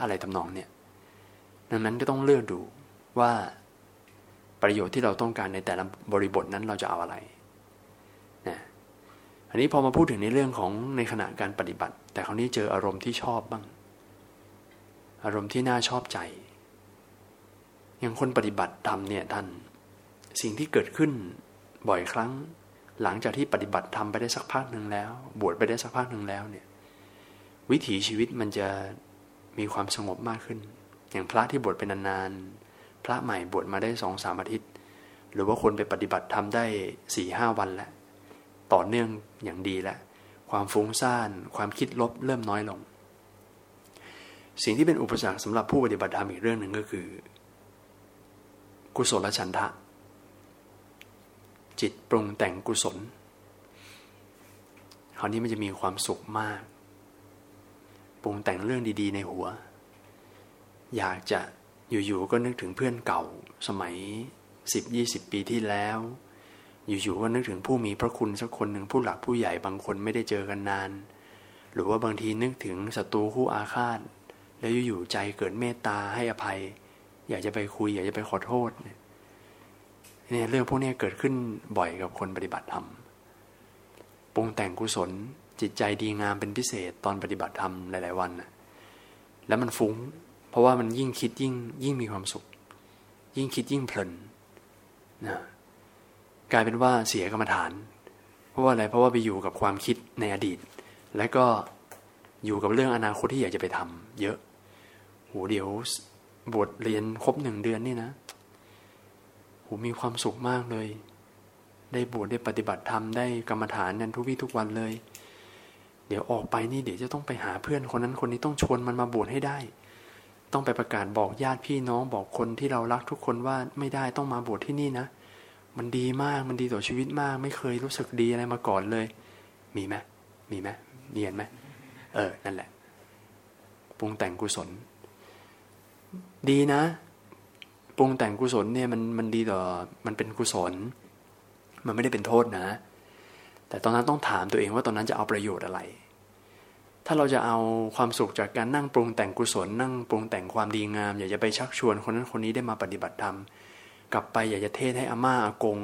A: อะไรทำนองเนี่ยดังนั้นก็ต้องเลือกดูว่าประโยชน์ที่เราต้องการในแต่ละบริบทนั้นเราจะเอาอะไรนะอันนี้พอมาพูดถึงในเรื่องของในขณะการปฏิบัติ แต่คราวนี้เจออารมณ์ที่ชอบบ้าง อารมณ์ที่น่าชอบใจ อย่างคนปฏิบัติธรรมเนี่ยท่าน สิ่งที่เกิดขึ้นบ่อยครั้ง หลังจากที่ปฏิบัติทำไปได้สักพักหนึ่งแล้ว บวชไปได้สักพักหนึ่งแล้วเนี่ย วิถีชีวิตมันจะมีความสงบมากขึ้น อย่างพระที่บวชเป็นนานๆพระใหม่บวชมาได้สองสามอาทิตย์ หรือว่าคนไปปฏิบัติทำได้สี่ห้าวันแล้วต่อเนื่องอย่างดีแล้วความฟุ้งซ่าน ความคิดลบเริ่มน้อยลง สิ่งที่เป็นอุปสรรคสำหรับผู้ปฏิบัติธรรมอีกเรื่องหนึ่งก็คือ กุศลฉันทะ จิตปรุงแต่งกุศลคราวนี้มันจะมีความสุขมาก ปรุงแต่งเรื่องดี ๆ ในหัว อยากจะอยู่ๆก็นึกถึงเพื่อนเก่าสมัยสิบยี่สิบปีที่แล้ว อยู่ๆก็นึกถึงผู้มีพระคุณสักคนหนึ่งผู้หลักผู้ใหญ่บางคนไม่ได้เจอกันนาน หรือว่าบางทีนึกถึงศัตรูคู่อาฆาต แล้วอยู่ๆใจเกิดเมตตาให้อภัย อยากจะไปคุย อยากจะไปขอโทษเนี่ย เนี่ยเรื่องพวกนี้เกิดขึ้นบ่อยกับคนปฏิบัติธรรมปรุงแต่งกุศลจิตใจดีงามเป็นพิเศษตอนปฏิบัติธรรมหลายๆวันนะแล้วมันฟุง้ง เพราะว่ามันยิ่งคิดยิ่งยิ่งมีความสุข ยิ่งคิดยิ่งเพลินนะกลายเป็นว่าเสียกรรมฐาน เพราะว่าอะไรเพราะว่าไปอยู่กับความคิดในอดีต และก็อยู่กับเรื่องอนาคตที่อยากจะไปทำเยอะโหเดี๋ยวบทเรียนครบหนึ่งเดือนนี่นะ มีความสุขมากเลย ได้บวชได้ปฏิบัติธรรมได้กรรมฐานนันทุกวี่ทุกวันเลย เดี๋ยวออกไปนี่เดี๋ยวจะต้องไปหาเพื่อนคนนั้นคนนี้ต้องชวนมันมาบวชให้ได้ ต้องไปประกาศบอกญาติพี่น้องบอกคนที่เรารักทุกคนว่าไม่ได้ต้องมาบวชที่นี่นะ มันดีมากมันดีต่อชีวิตมาก ไม่เคยรู้สึกดีอะไรมาก่อนเลย มีไหมมีไหมเรียนไหมเออนั่นแหละปรุงแต่งกุศล ดีนะ ปรุงแต่งกุศลเนี่ยมันมันดีต่อมันเป็นกุศล มันไม่ได้เป็นโทษนะ แต่ตอนนั้นต้องถามตัวเองว่าตอนนั้นจะเอาประโยชน์อะไร ถ้าเราจะเอาความสุขจากการนั่งปรุงแต่งกุศล นั่งปรุงแต่งความดีงาม อยากจะไปชักชวนคนนั้นคนนี้ได้มาปฏิบัติธรรมกลับไปอยากจะเทศให้อาม่าอากง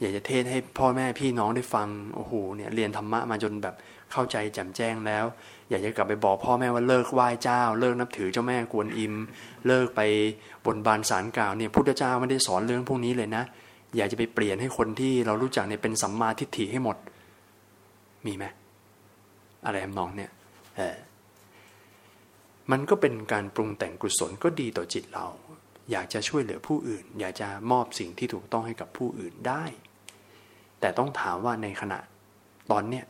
A: อยากจะเทศให้พ่อแม่พี่น้องได้ฟังโอ้โหเนี่ยเรียนธรรมะมาจนแบบ เข้าใจแจ่มแจ้งแล้ว อยากจะกลับไปบอกพ่อแม่ว่าเลิกไหว้เจ้า เลิกนับถือเจ้าแม่กวนอิม เลิกไปบนบานสารกล่าวเนี่ยพุทธเจ้าไม่ได้สอนเรื่องพวกนี้เลยนะ อยากจะไปเปลี่ยนให้คนที่เรารู้จักเนี่ยเป็นสัมมาทิฏฐิให้หมด มีไหมอะไรทำนองเนี่ยเออมันก็เป็นการปรุงแต่งกุศลก็ดีต่อจิตเรา อยากจะช่วยเหลือผู้อื่น อยากจะมอบสิ่งที่ถูกต้องให้กับผู้อื่นได้ แต่ต้องถามว่าในขณะตอนเนี้ย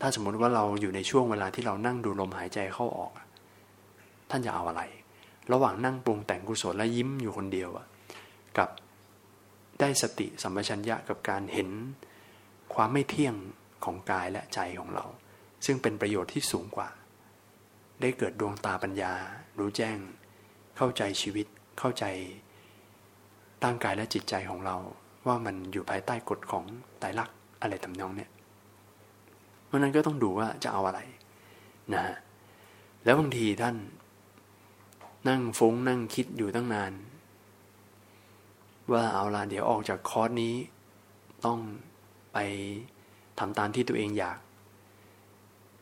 A: ถ้าสมมติว่าเราอยู่ในช่วงเวลาที่เรานั่งดูลมหายใจเข้าออก ท่านจะเอาอะไร ระหว่างนั่งปรุงแต่งกุศลและยิ้มอยู่คนเดียวกับได้สติสัมปชัญญะกับการเห็นความไม่เที่ยงของกายและใจของเรา ซึ่งเป็นประโยชน์ที่สูงกว่า ได้เกิดดวงตาปัญญา รู้แจ้ง เข้าใจชีวิต เข้าใจตั้งกายและจิตใจของเรา ว่ามันอยู่ภายใต้กฎของไตรลักษณ์อะไรทำนองเนี่ย เพราะนั้นก็ต้องดูว่าจะเอาอะไรนะฮะแล้วบางทีท่าน นั่งฟุ้งนั่งคิดอยู่ตั้งนาน ว่าเอาละเดี๋ยวออกจากคอร์สนี้ ต้องไปทำตามที่ตัวเองอยาก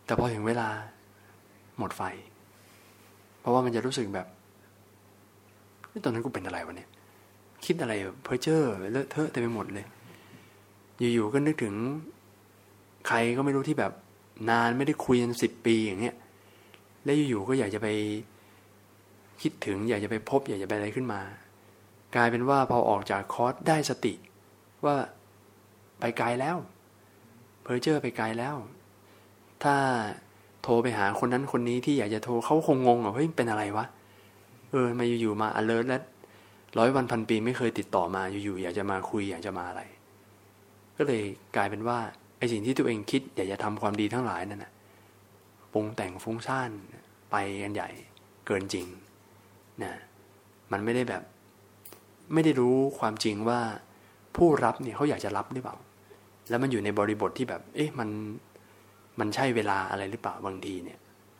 A: แต่พอถึงเวลาหมดไฟ เพราะว่ามันจะรู้สึกแบบตอนนั้นกูเป็นอะไรวะเนี่ย คิดอะไรเพ้อเจ้อเลอะเทอะเต็มไปหมดเลย อยู่ๆก็นึกถึง ใครก็ไม่รู้ที่แบบนานไม่ได้คุยกันสิบปีอย่างเงี้ยแล้วอยู่ๆก็อยากจะไปคิดถึง อยากจะไปพบ อยากจะไปอะไรขึ้นมา กลายเป็นว่าพอออกจากคอร์สได้สติ ว่าไปไกลแล้ว เพอเจอร์ไปไกลแล้ว ถ้าโทรไปหาคนนั้นคนนี้ที่อยากจะโทรเขาคงงงอะเฮ้ยเป็นอะไรวะเออมาอยู่ๆมา alert แล้วร้อยวันพันปีไม่เคยติดต่อมาอยู่ๆอยากจะมาคุยอยากจะมาอะไร ก็เลยกลายเป็นว่า ไอสิ่งที่ตัวเองคิดอยากจะทำความดีทั้งหลายนั่นนะปรุงแต่งฟุ้งซ่านไปกันใหญ่เกินจริงนะมันไม่ได้แบบ ไม่ได้รู้ความจริงว่าผู้รับเนี่ยเขาอยากจะรับหรือเปล่า แล้วมันอยู่ในบริบทที่แบบ เอ๊ะมันมันใช่เวลาอะไรหรือเปล่าบางทีเนี่ย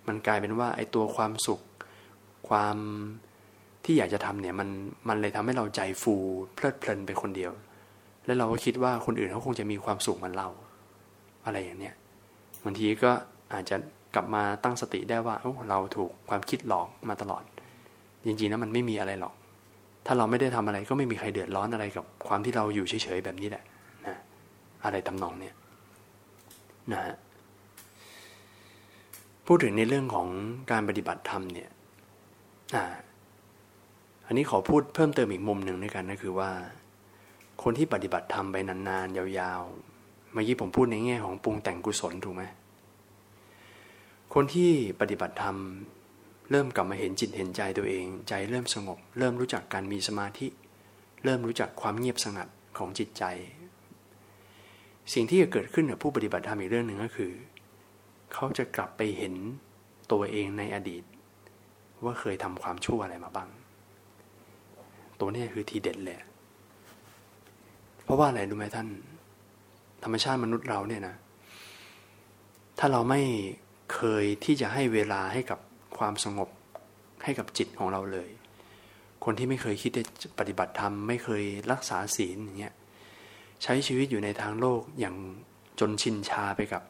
A: มันกลายเป็นว่าไอ้ตัวความสุข ความที่อยากจะทำเนี่ยมันมันเลยทำให้เราใจฟูเพลิดเพลินไปคนเดียว แล้วเราก็คิดว่าคนอื่นเขาคงจะมีความสุขเหมือนเรา อะไรอย่างเนี้ยบางทีก็อาจจะกลับมาตั้งสติได้ว่าเราถูกความคิดหลอกมาตลอด จริงๆแล้วมันไม่มีอะไรหรอก ถ้าเราไม่ได้ทำอะไรก็ไม่มีใครเดือดร้อนอะไรกับความที่เราอยู่เฉยๆแบบนี้แหละนะอะไรตำนองเนี่ยนะฮะพูดถึงในเรื่องของการปฏิบัติธรรมเนี่ยอ่าอันนี้ขอพูดเพิ่มเติมอีกมุมหนึ่งด้วยกันก็คือว่า คนที่ปฏิบัติธรรมไปนานๆยาวๆ มื่อกี้ผมพูดในแง่ของปรุงแต่งกุศลถูกไหมคนที่ปฏิบัติธรรมเริ่มกลับมาเห็นจิตเห็นใจตัวเอง ใจเริ่มสงบ เริ่มรู้จักการมีสมาธิ เริ่มรู้จักความเงียบสงัดของจิตใจ สิ่งที่จะเกิดขึ้นกับผู้ปฏิบัติธรรมอีกเรื่องหนึ่งก็คือ เขาจะกลับไปเห็นตัวเองในอดีต ว่าเคยทำความชั่วอะไรมาบ้าง ตัวนี้คือทีเด็ดเลยเพราะว่าอะไรรู้ไหมท่าน ธรรมชาติมนุษย์เราเนี่ยนะ ถ้าเราไม่เคยที่จะให้เวลาให้กับความสงบให้กับจิตของเราเลย คนที่ไม่เคยคิดจะปฏิบัติธรรมไม่เคยรักษาศีลอย่างเงี้ยใช้ชีวิตอยู่ในทางโลกอย่างจนชินชาไปกับ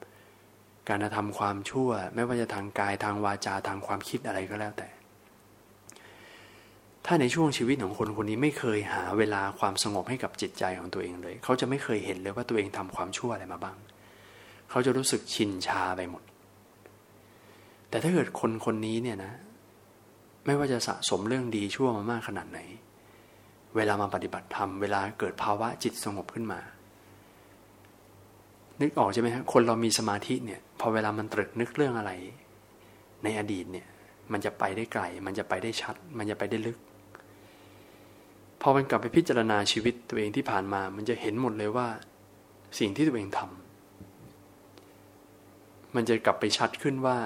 A: การทำความชั่ว ไม่ว่าจะทางกายทางวาจาทางความคิดอะไรก็แล้วแต่ ถ้าในช่วงชีวิตของคนคนนี้ไม่เคยหาเวลาความสงบให้กับจิตใจของตัวเองเลย เขาจะไม่เคยเห็นเลยว่าตัวเองทำความชั่วอะไรมาบ้าง เขาจะรู้สึกชินชาไปหมด แต่ถ้าเกิดคนคนนี้เนี่ยนะ ไม่ว่าจะสะสมเรื่องดีชั่วมามากขนาดไหน เวลามาปฏิบัติธรรม เวลาเกิดภาวะจิตสงบขึ้นมา นึกออกใช่ไหมครับคนเรามีสมาธิเนี่ย พอเวลามันตรึกนึกเรื่องอะไร ในอดีตเนี่ย มันจะไปได้ไกล มันจะไปได้ชัด มันจะไปได้ลึก พอมันกลับไปพิจารณาชีวิตตัวเองที่ผ่านมา มันจะเห็นหมดเลยว่า สิ่งที่ตัวเองทำมันจะกลับไปชัดขึ้นว่า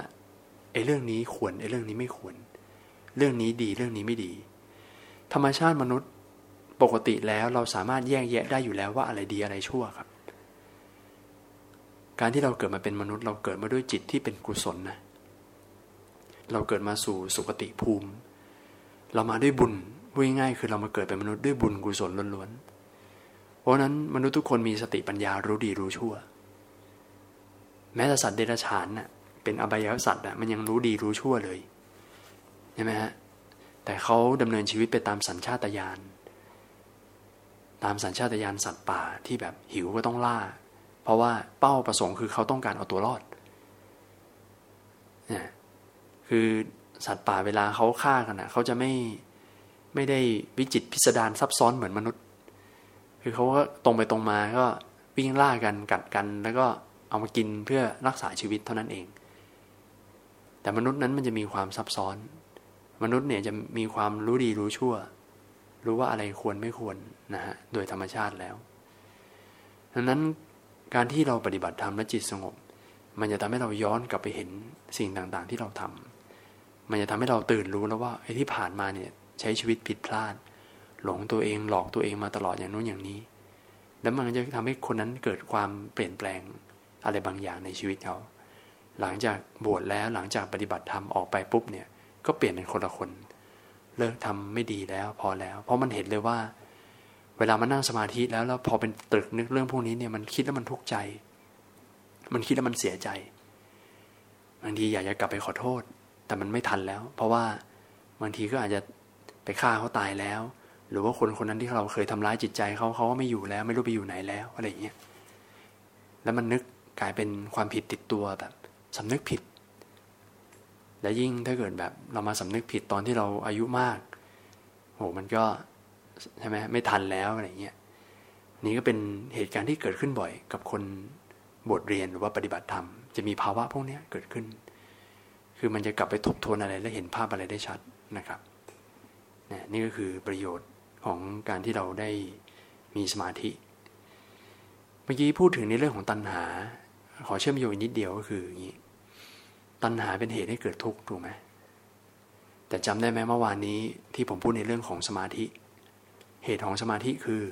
A: ไอ้เรื่องนี้ควรไอ้เรื่องนี้ไม่ควร เรื่องนี้ดีเรื่องนี้ไม่ดี ธรรมชาติมนุษย์ปกติแล้วเราสามารถแยกแยะได้อยู่แล้วว่าอะไรดีอะไรชั่วครับ การที่เราเกิดมาเป็นมนุษย์ เราเกิดมาด้วยจิตที่เป็นกุศลนะ เราเกิดมาสู่สุคติภูมิ เรามาด้วยบุญ พูดง่ายๆคือเรามาเกิดเป็นมนุษย์ด้วยบุญกุศลล้วนๆ เพราะนั้นมนุษย์ทุกคนมีสติปัญญารู้ดีรู้ชั่ว แม้แต่สัตว์เดรัจฉานน่ะเป็นอบายสัตว์อะมันยังรู้ดีรู้ชั่วเลยใช่ไหมฮะแต่เขาดำเนินชีวิตไปตามสัญชาตญาณตามสัญชาตญาณสัตว์ป่าที่แบบหิวก็ต้องล่า เพราะว่าเป้าประสงค์คือเขาต้องการเอาตัวรอดเนี่ยคือสัตว์ป่าเวลาเขาฆ่ากันนะเขาจะไม่ ไม่ได้วิจิตพิสดารซับซ้อนเหมือนมนุษย์ คือเขาก็ตรงไปตรงมาก็วิ่งล่ากันกัดกัน แล้วก็เอามากินเพื่อรักษาชีวิตเท่านั้นเอง แต่มนุษย์นั้นมันจะมีความซับซ้อน มนุษย์เนี่ยจะมีความรู้ดีรู้ชั่ว รู้ว่าอะไรควรไม่ควรนะฮะโดยธรรมชาติแล้วดังนั้นการที่เราปฏิบัติธรรมและจิตสงบ มันจะทำให้เราย้อนกลับไปเห็นสิ่งต่างๆ ที่เราทำมันจะทำให้เราตื่นรู้แล้วว่าไอ้ที่ผ่านมาเนี่ย ใช้ชีวิตผิดพลาด หลงตัวเองหลอกตัวเองมาตลอดอย่างนู้นอย่างนี้ แล้วมันจะทำให้คนนั้นเกิดความเปลี่ยนแปลงอะไรบางอย่างในชีวิตเขา หลังจากบวชแล้วหลังจากปฏิบัติธรรมออกไปปุ๊บเนี่ย ก็เปลี่ยนเป็นคนละคน เลิกทำไม่ดีแล้วพอแล้ว เพราะมันเห็นเลยว่า เวลามานั่งสมาธิแล้วแล้วพอเป็นตรึกนึกเรื่องพวกนี้เนี่ยมันคิดแล้วมันทุกข์ใจ มันคิดแล้วมันเสียใจบางทีอยากจะกลับไปขอโทษ แต่มันไม่ทันแล้ว เพราะว่าบางทีก็อาจจะ ฆ่าเขาตายแล้ว หรือว่าคนคนนั้นที่เราเคยทำร้ายจิตใจเขาเขาก็ไม่อยู่แล้วไม่รู้ไปอยู่ไหนแล้วอะไรอย่างเงี้ยแล้วมันนึกกลายเป็นความผิดติดตัวแบบสำนึกผิด และยิ่งถ้าเกิดแบบเรามาสำนึกผิดตอนที่เราอายุมากโหมันก็ใช่ไหมไม่ทันแล้วอะไรเงี้ยนี่ก็เป็นเหตุการณ์ที่เกิดขึ้นบ่อย กับคนบทเรียนหรือว่าปฏิบัติธรรม จะมีภาวะพวกนี้เกิดขึ้น คือมันจะกลับไปทบทวนอะไรและเห็นภาพอะไรได้ชัดนะครับ นี่ก็คือประโยชน์ของการที่เราได้มีสมาธิ เมื่อกี้พูดถึงในเรื่องของตัณหา ขอเชื่อมโยงนิดเดียวก็คืออย่างนี้ตัณหาเป็นเหตุให้เกิดทุกข์ถูกไหมแต่จำได้ไหมเมื่อวานนี้ที่ผมพูดในเรื่องของสมาธิ เหตุของสมาธิคือ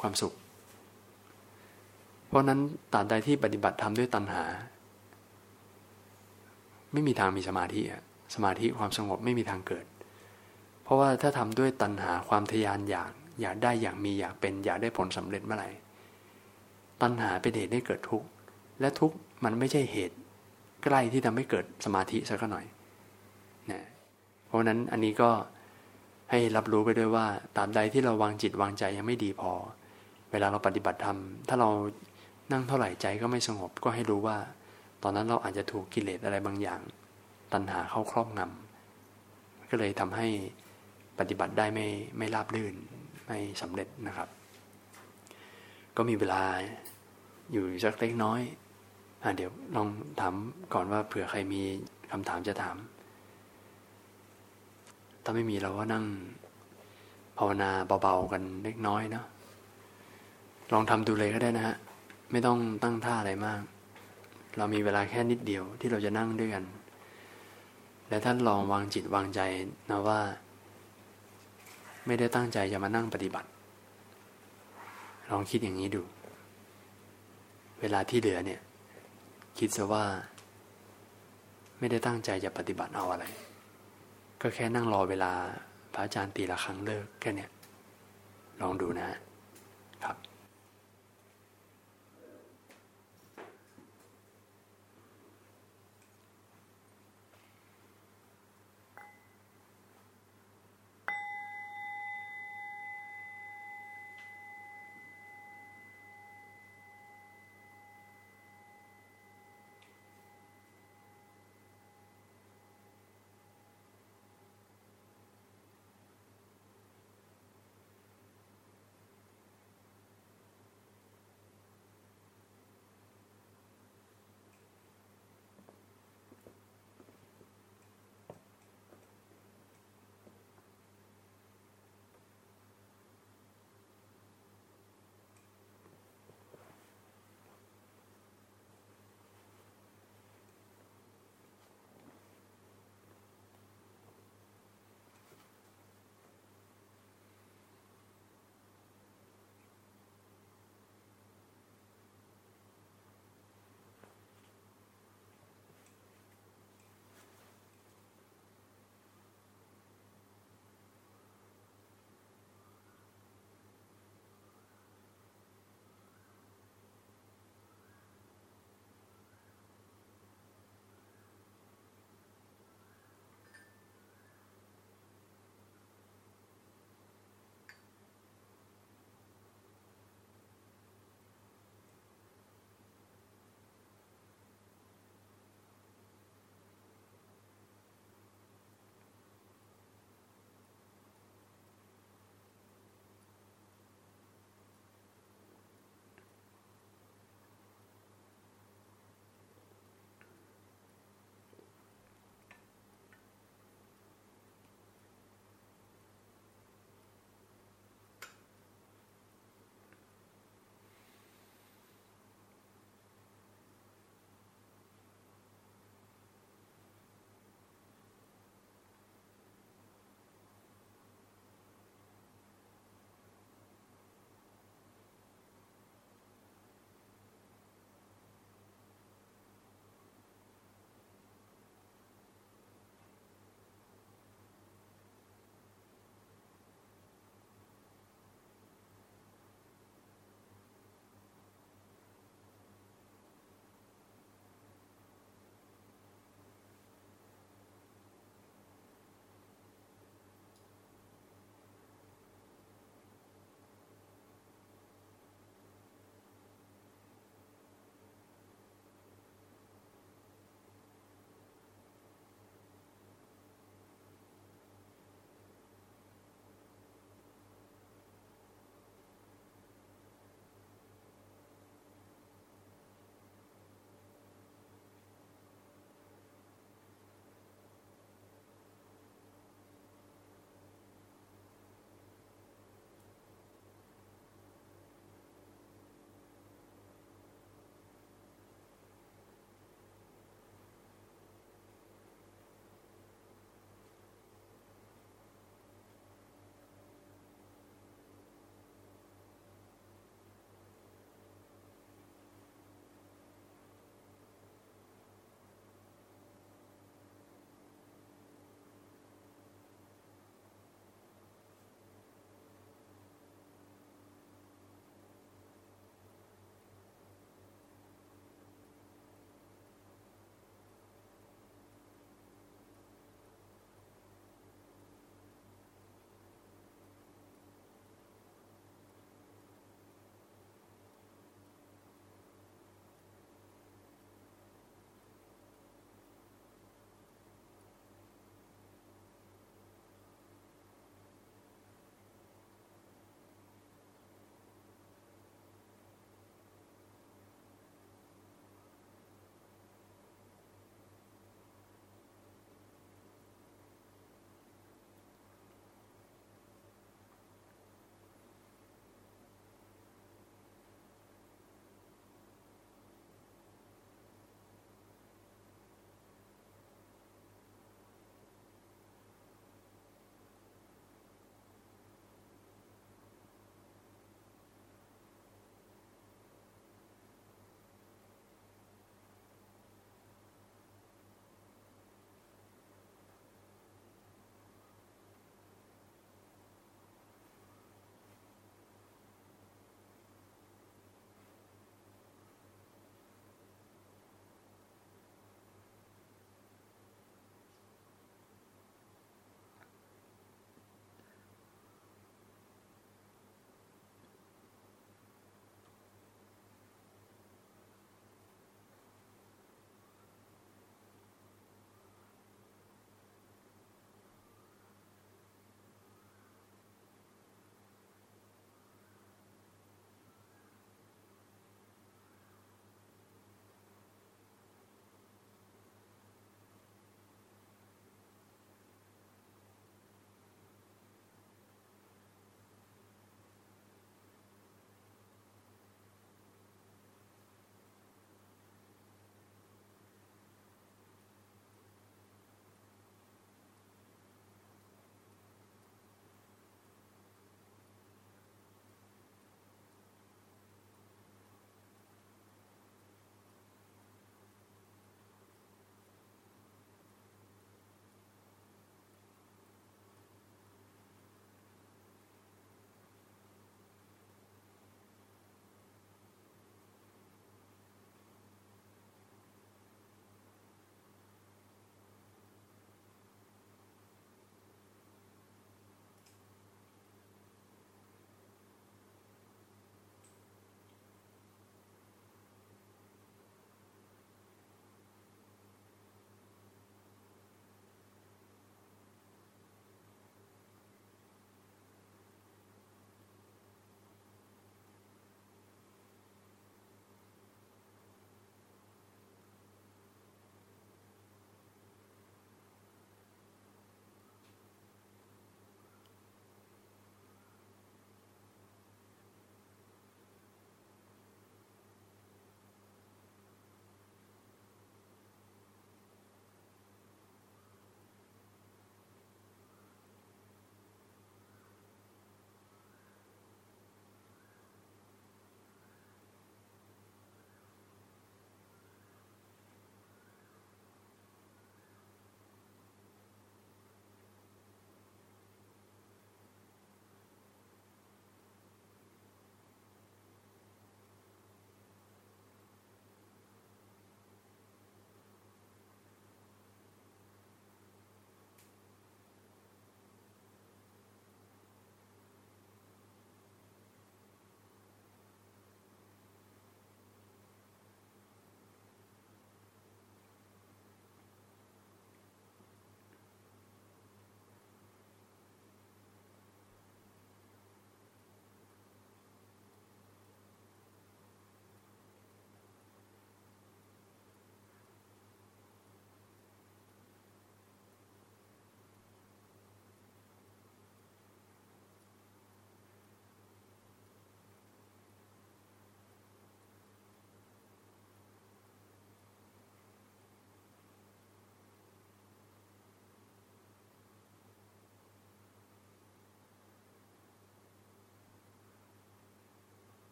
A: ความสุข เพราะนั้นตราบใดที่ปฏิบัติทำด้วยตัณหา ไม่มีทางมีสมาธิอะสมาธิความสงบไม่มีทางเกิด เพราะว่าถ้าทำด้วยตัณหาความทยานอยากอยากได้อยากมีอยากเป็นอยากได้ผลสำเร็จเมื่อไหร่ตัณหาเป็นเหตุให้เกิดทุกข์และทุกข์มันไม่ใช่เหตุ ใกล้ที่ทำให้เกิดสมาธิสักหน่อยนะเพราะนั้นอันนี้ก็ให้รับรู้ไปด้วยว่าตาบใดที่เราวางจิตวางใจยังไม่ดีพอ เวลาเราปฏิบัติธรรมถ้าเรานั่งเท่าไหร่ใจก็ไม่สงบก็ให้รู้ว่า ตอนนั้นเราอาจจะถูกกิเลสอะไรบางอย่าง ตัณหาเข้าครอบงำก็เลยทำให้ ปฏิบัติได้ไม่ไม่ราบรื่นไม่สำเร็จนะครับ ก็มีเวลาอยู่สักเล็กน้อยอเดี๋ยวลองถามก่อนว่าเผื่อใครมีคำถามจะถาม ถ้าไม่มีเราก็นั่งภาวนาเบาๆกันเล็กน้อยเนาะลองทำดูเลยก็ได้นะฮะไม่ต้องตั้งท่าอะไรมาก เรามีเวลาแค่นิดเดียวที่เราจะนั่งด้วยกัน และท่านลองวางจิตวางใจนะว่า ไม่ได้ตั้งใจจะมานั่งปฏิบัติ ลองคิดอย่างนี้ดู เวลาที่เหลือเนี่ย คิดซะว่า ไม่ได้ตั้งใจจะปฏิบัติเอาอะไร ก็แค่นั่งรอเวลาพระอาจารย์ตีละครั้งเลิกแค่เนี้ยลองดูนะครับ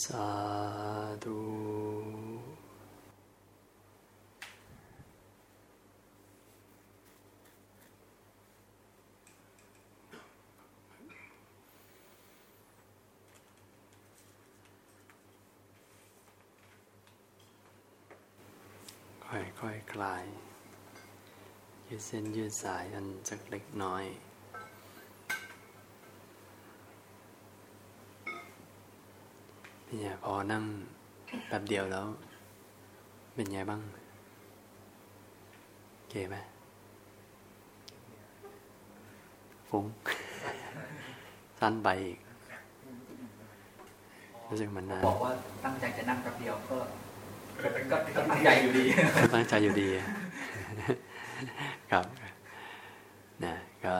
A: สาธุค่อยๆคลายยืดเส้นยืดสายอันสักเล็กน้อย เนี่ยพอนั่งแป๊บเดียวแล้ว เป็นไงบ้างเก๋ไหมฟุ้งสั้นไปอีกรู้สึกมันนาน
B: บอกว่าตั้งใจจะนั่งแป๊บเดียวก็ก็ตั้งใจอยู่ดี
A: ตั้งใจอยู่ดีครับนะก็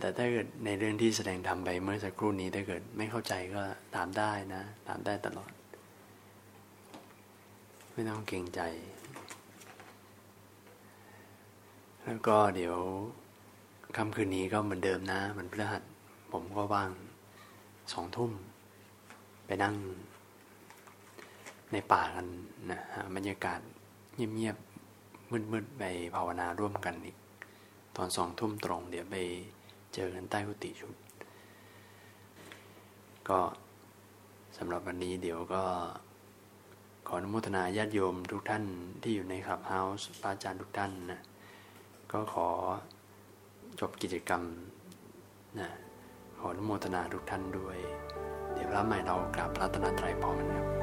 A: แต่ถ้าเกิดในเรื่องที่แสดงทำไปเมื่อสักครู่นี้ถ้าเกิดไม่เข้าใจก็ถามได้นะ ถามได้ตลอด ไม่ต้องเกรงใจ แล้วก็เดี๋ยวค่ำคืนนี้ก็เหมือนเดิมนะมันพฤหัสผมก็ว่างสองทุ่ม ไปนั่ง ในป่ากันนะฮะบรรยากาศเงียบๆมืดๆไปภาวนาร่วมกันอีก ตอนสองทุ่มตรง เดี๋ยวไป เจอกันใต้กุฏิชุด ก็สำหรับวันนี้เดี๋ยวก็ขออนุโมทนาญาติโยมทุกท่านที่อยู่ในคลับเฮาส์พระอาจารย์ทุกท่านนะก็ขอจบกิจกรรมนะขออนุโมทนาทุกท่านด้วย เดี๋ยวรับใหม่เรากราบพระตนตรัยพร้อมกันครับ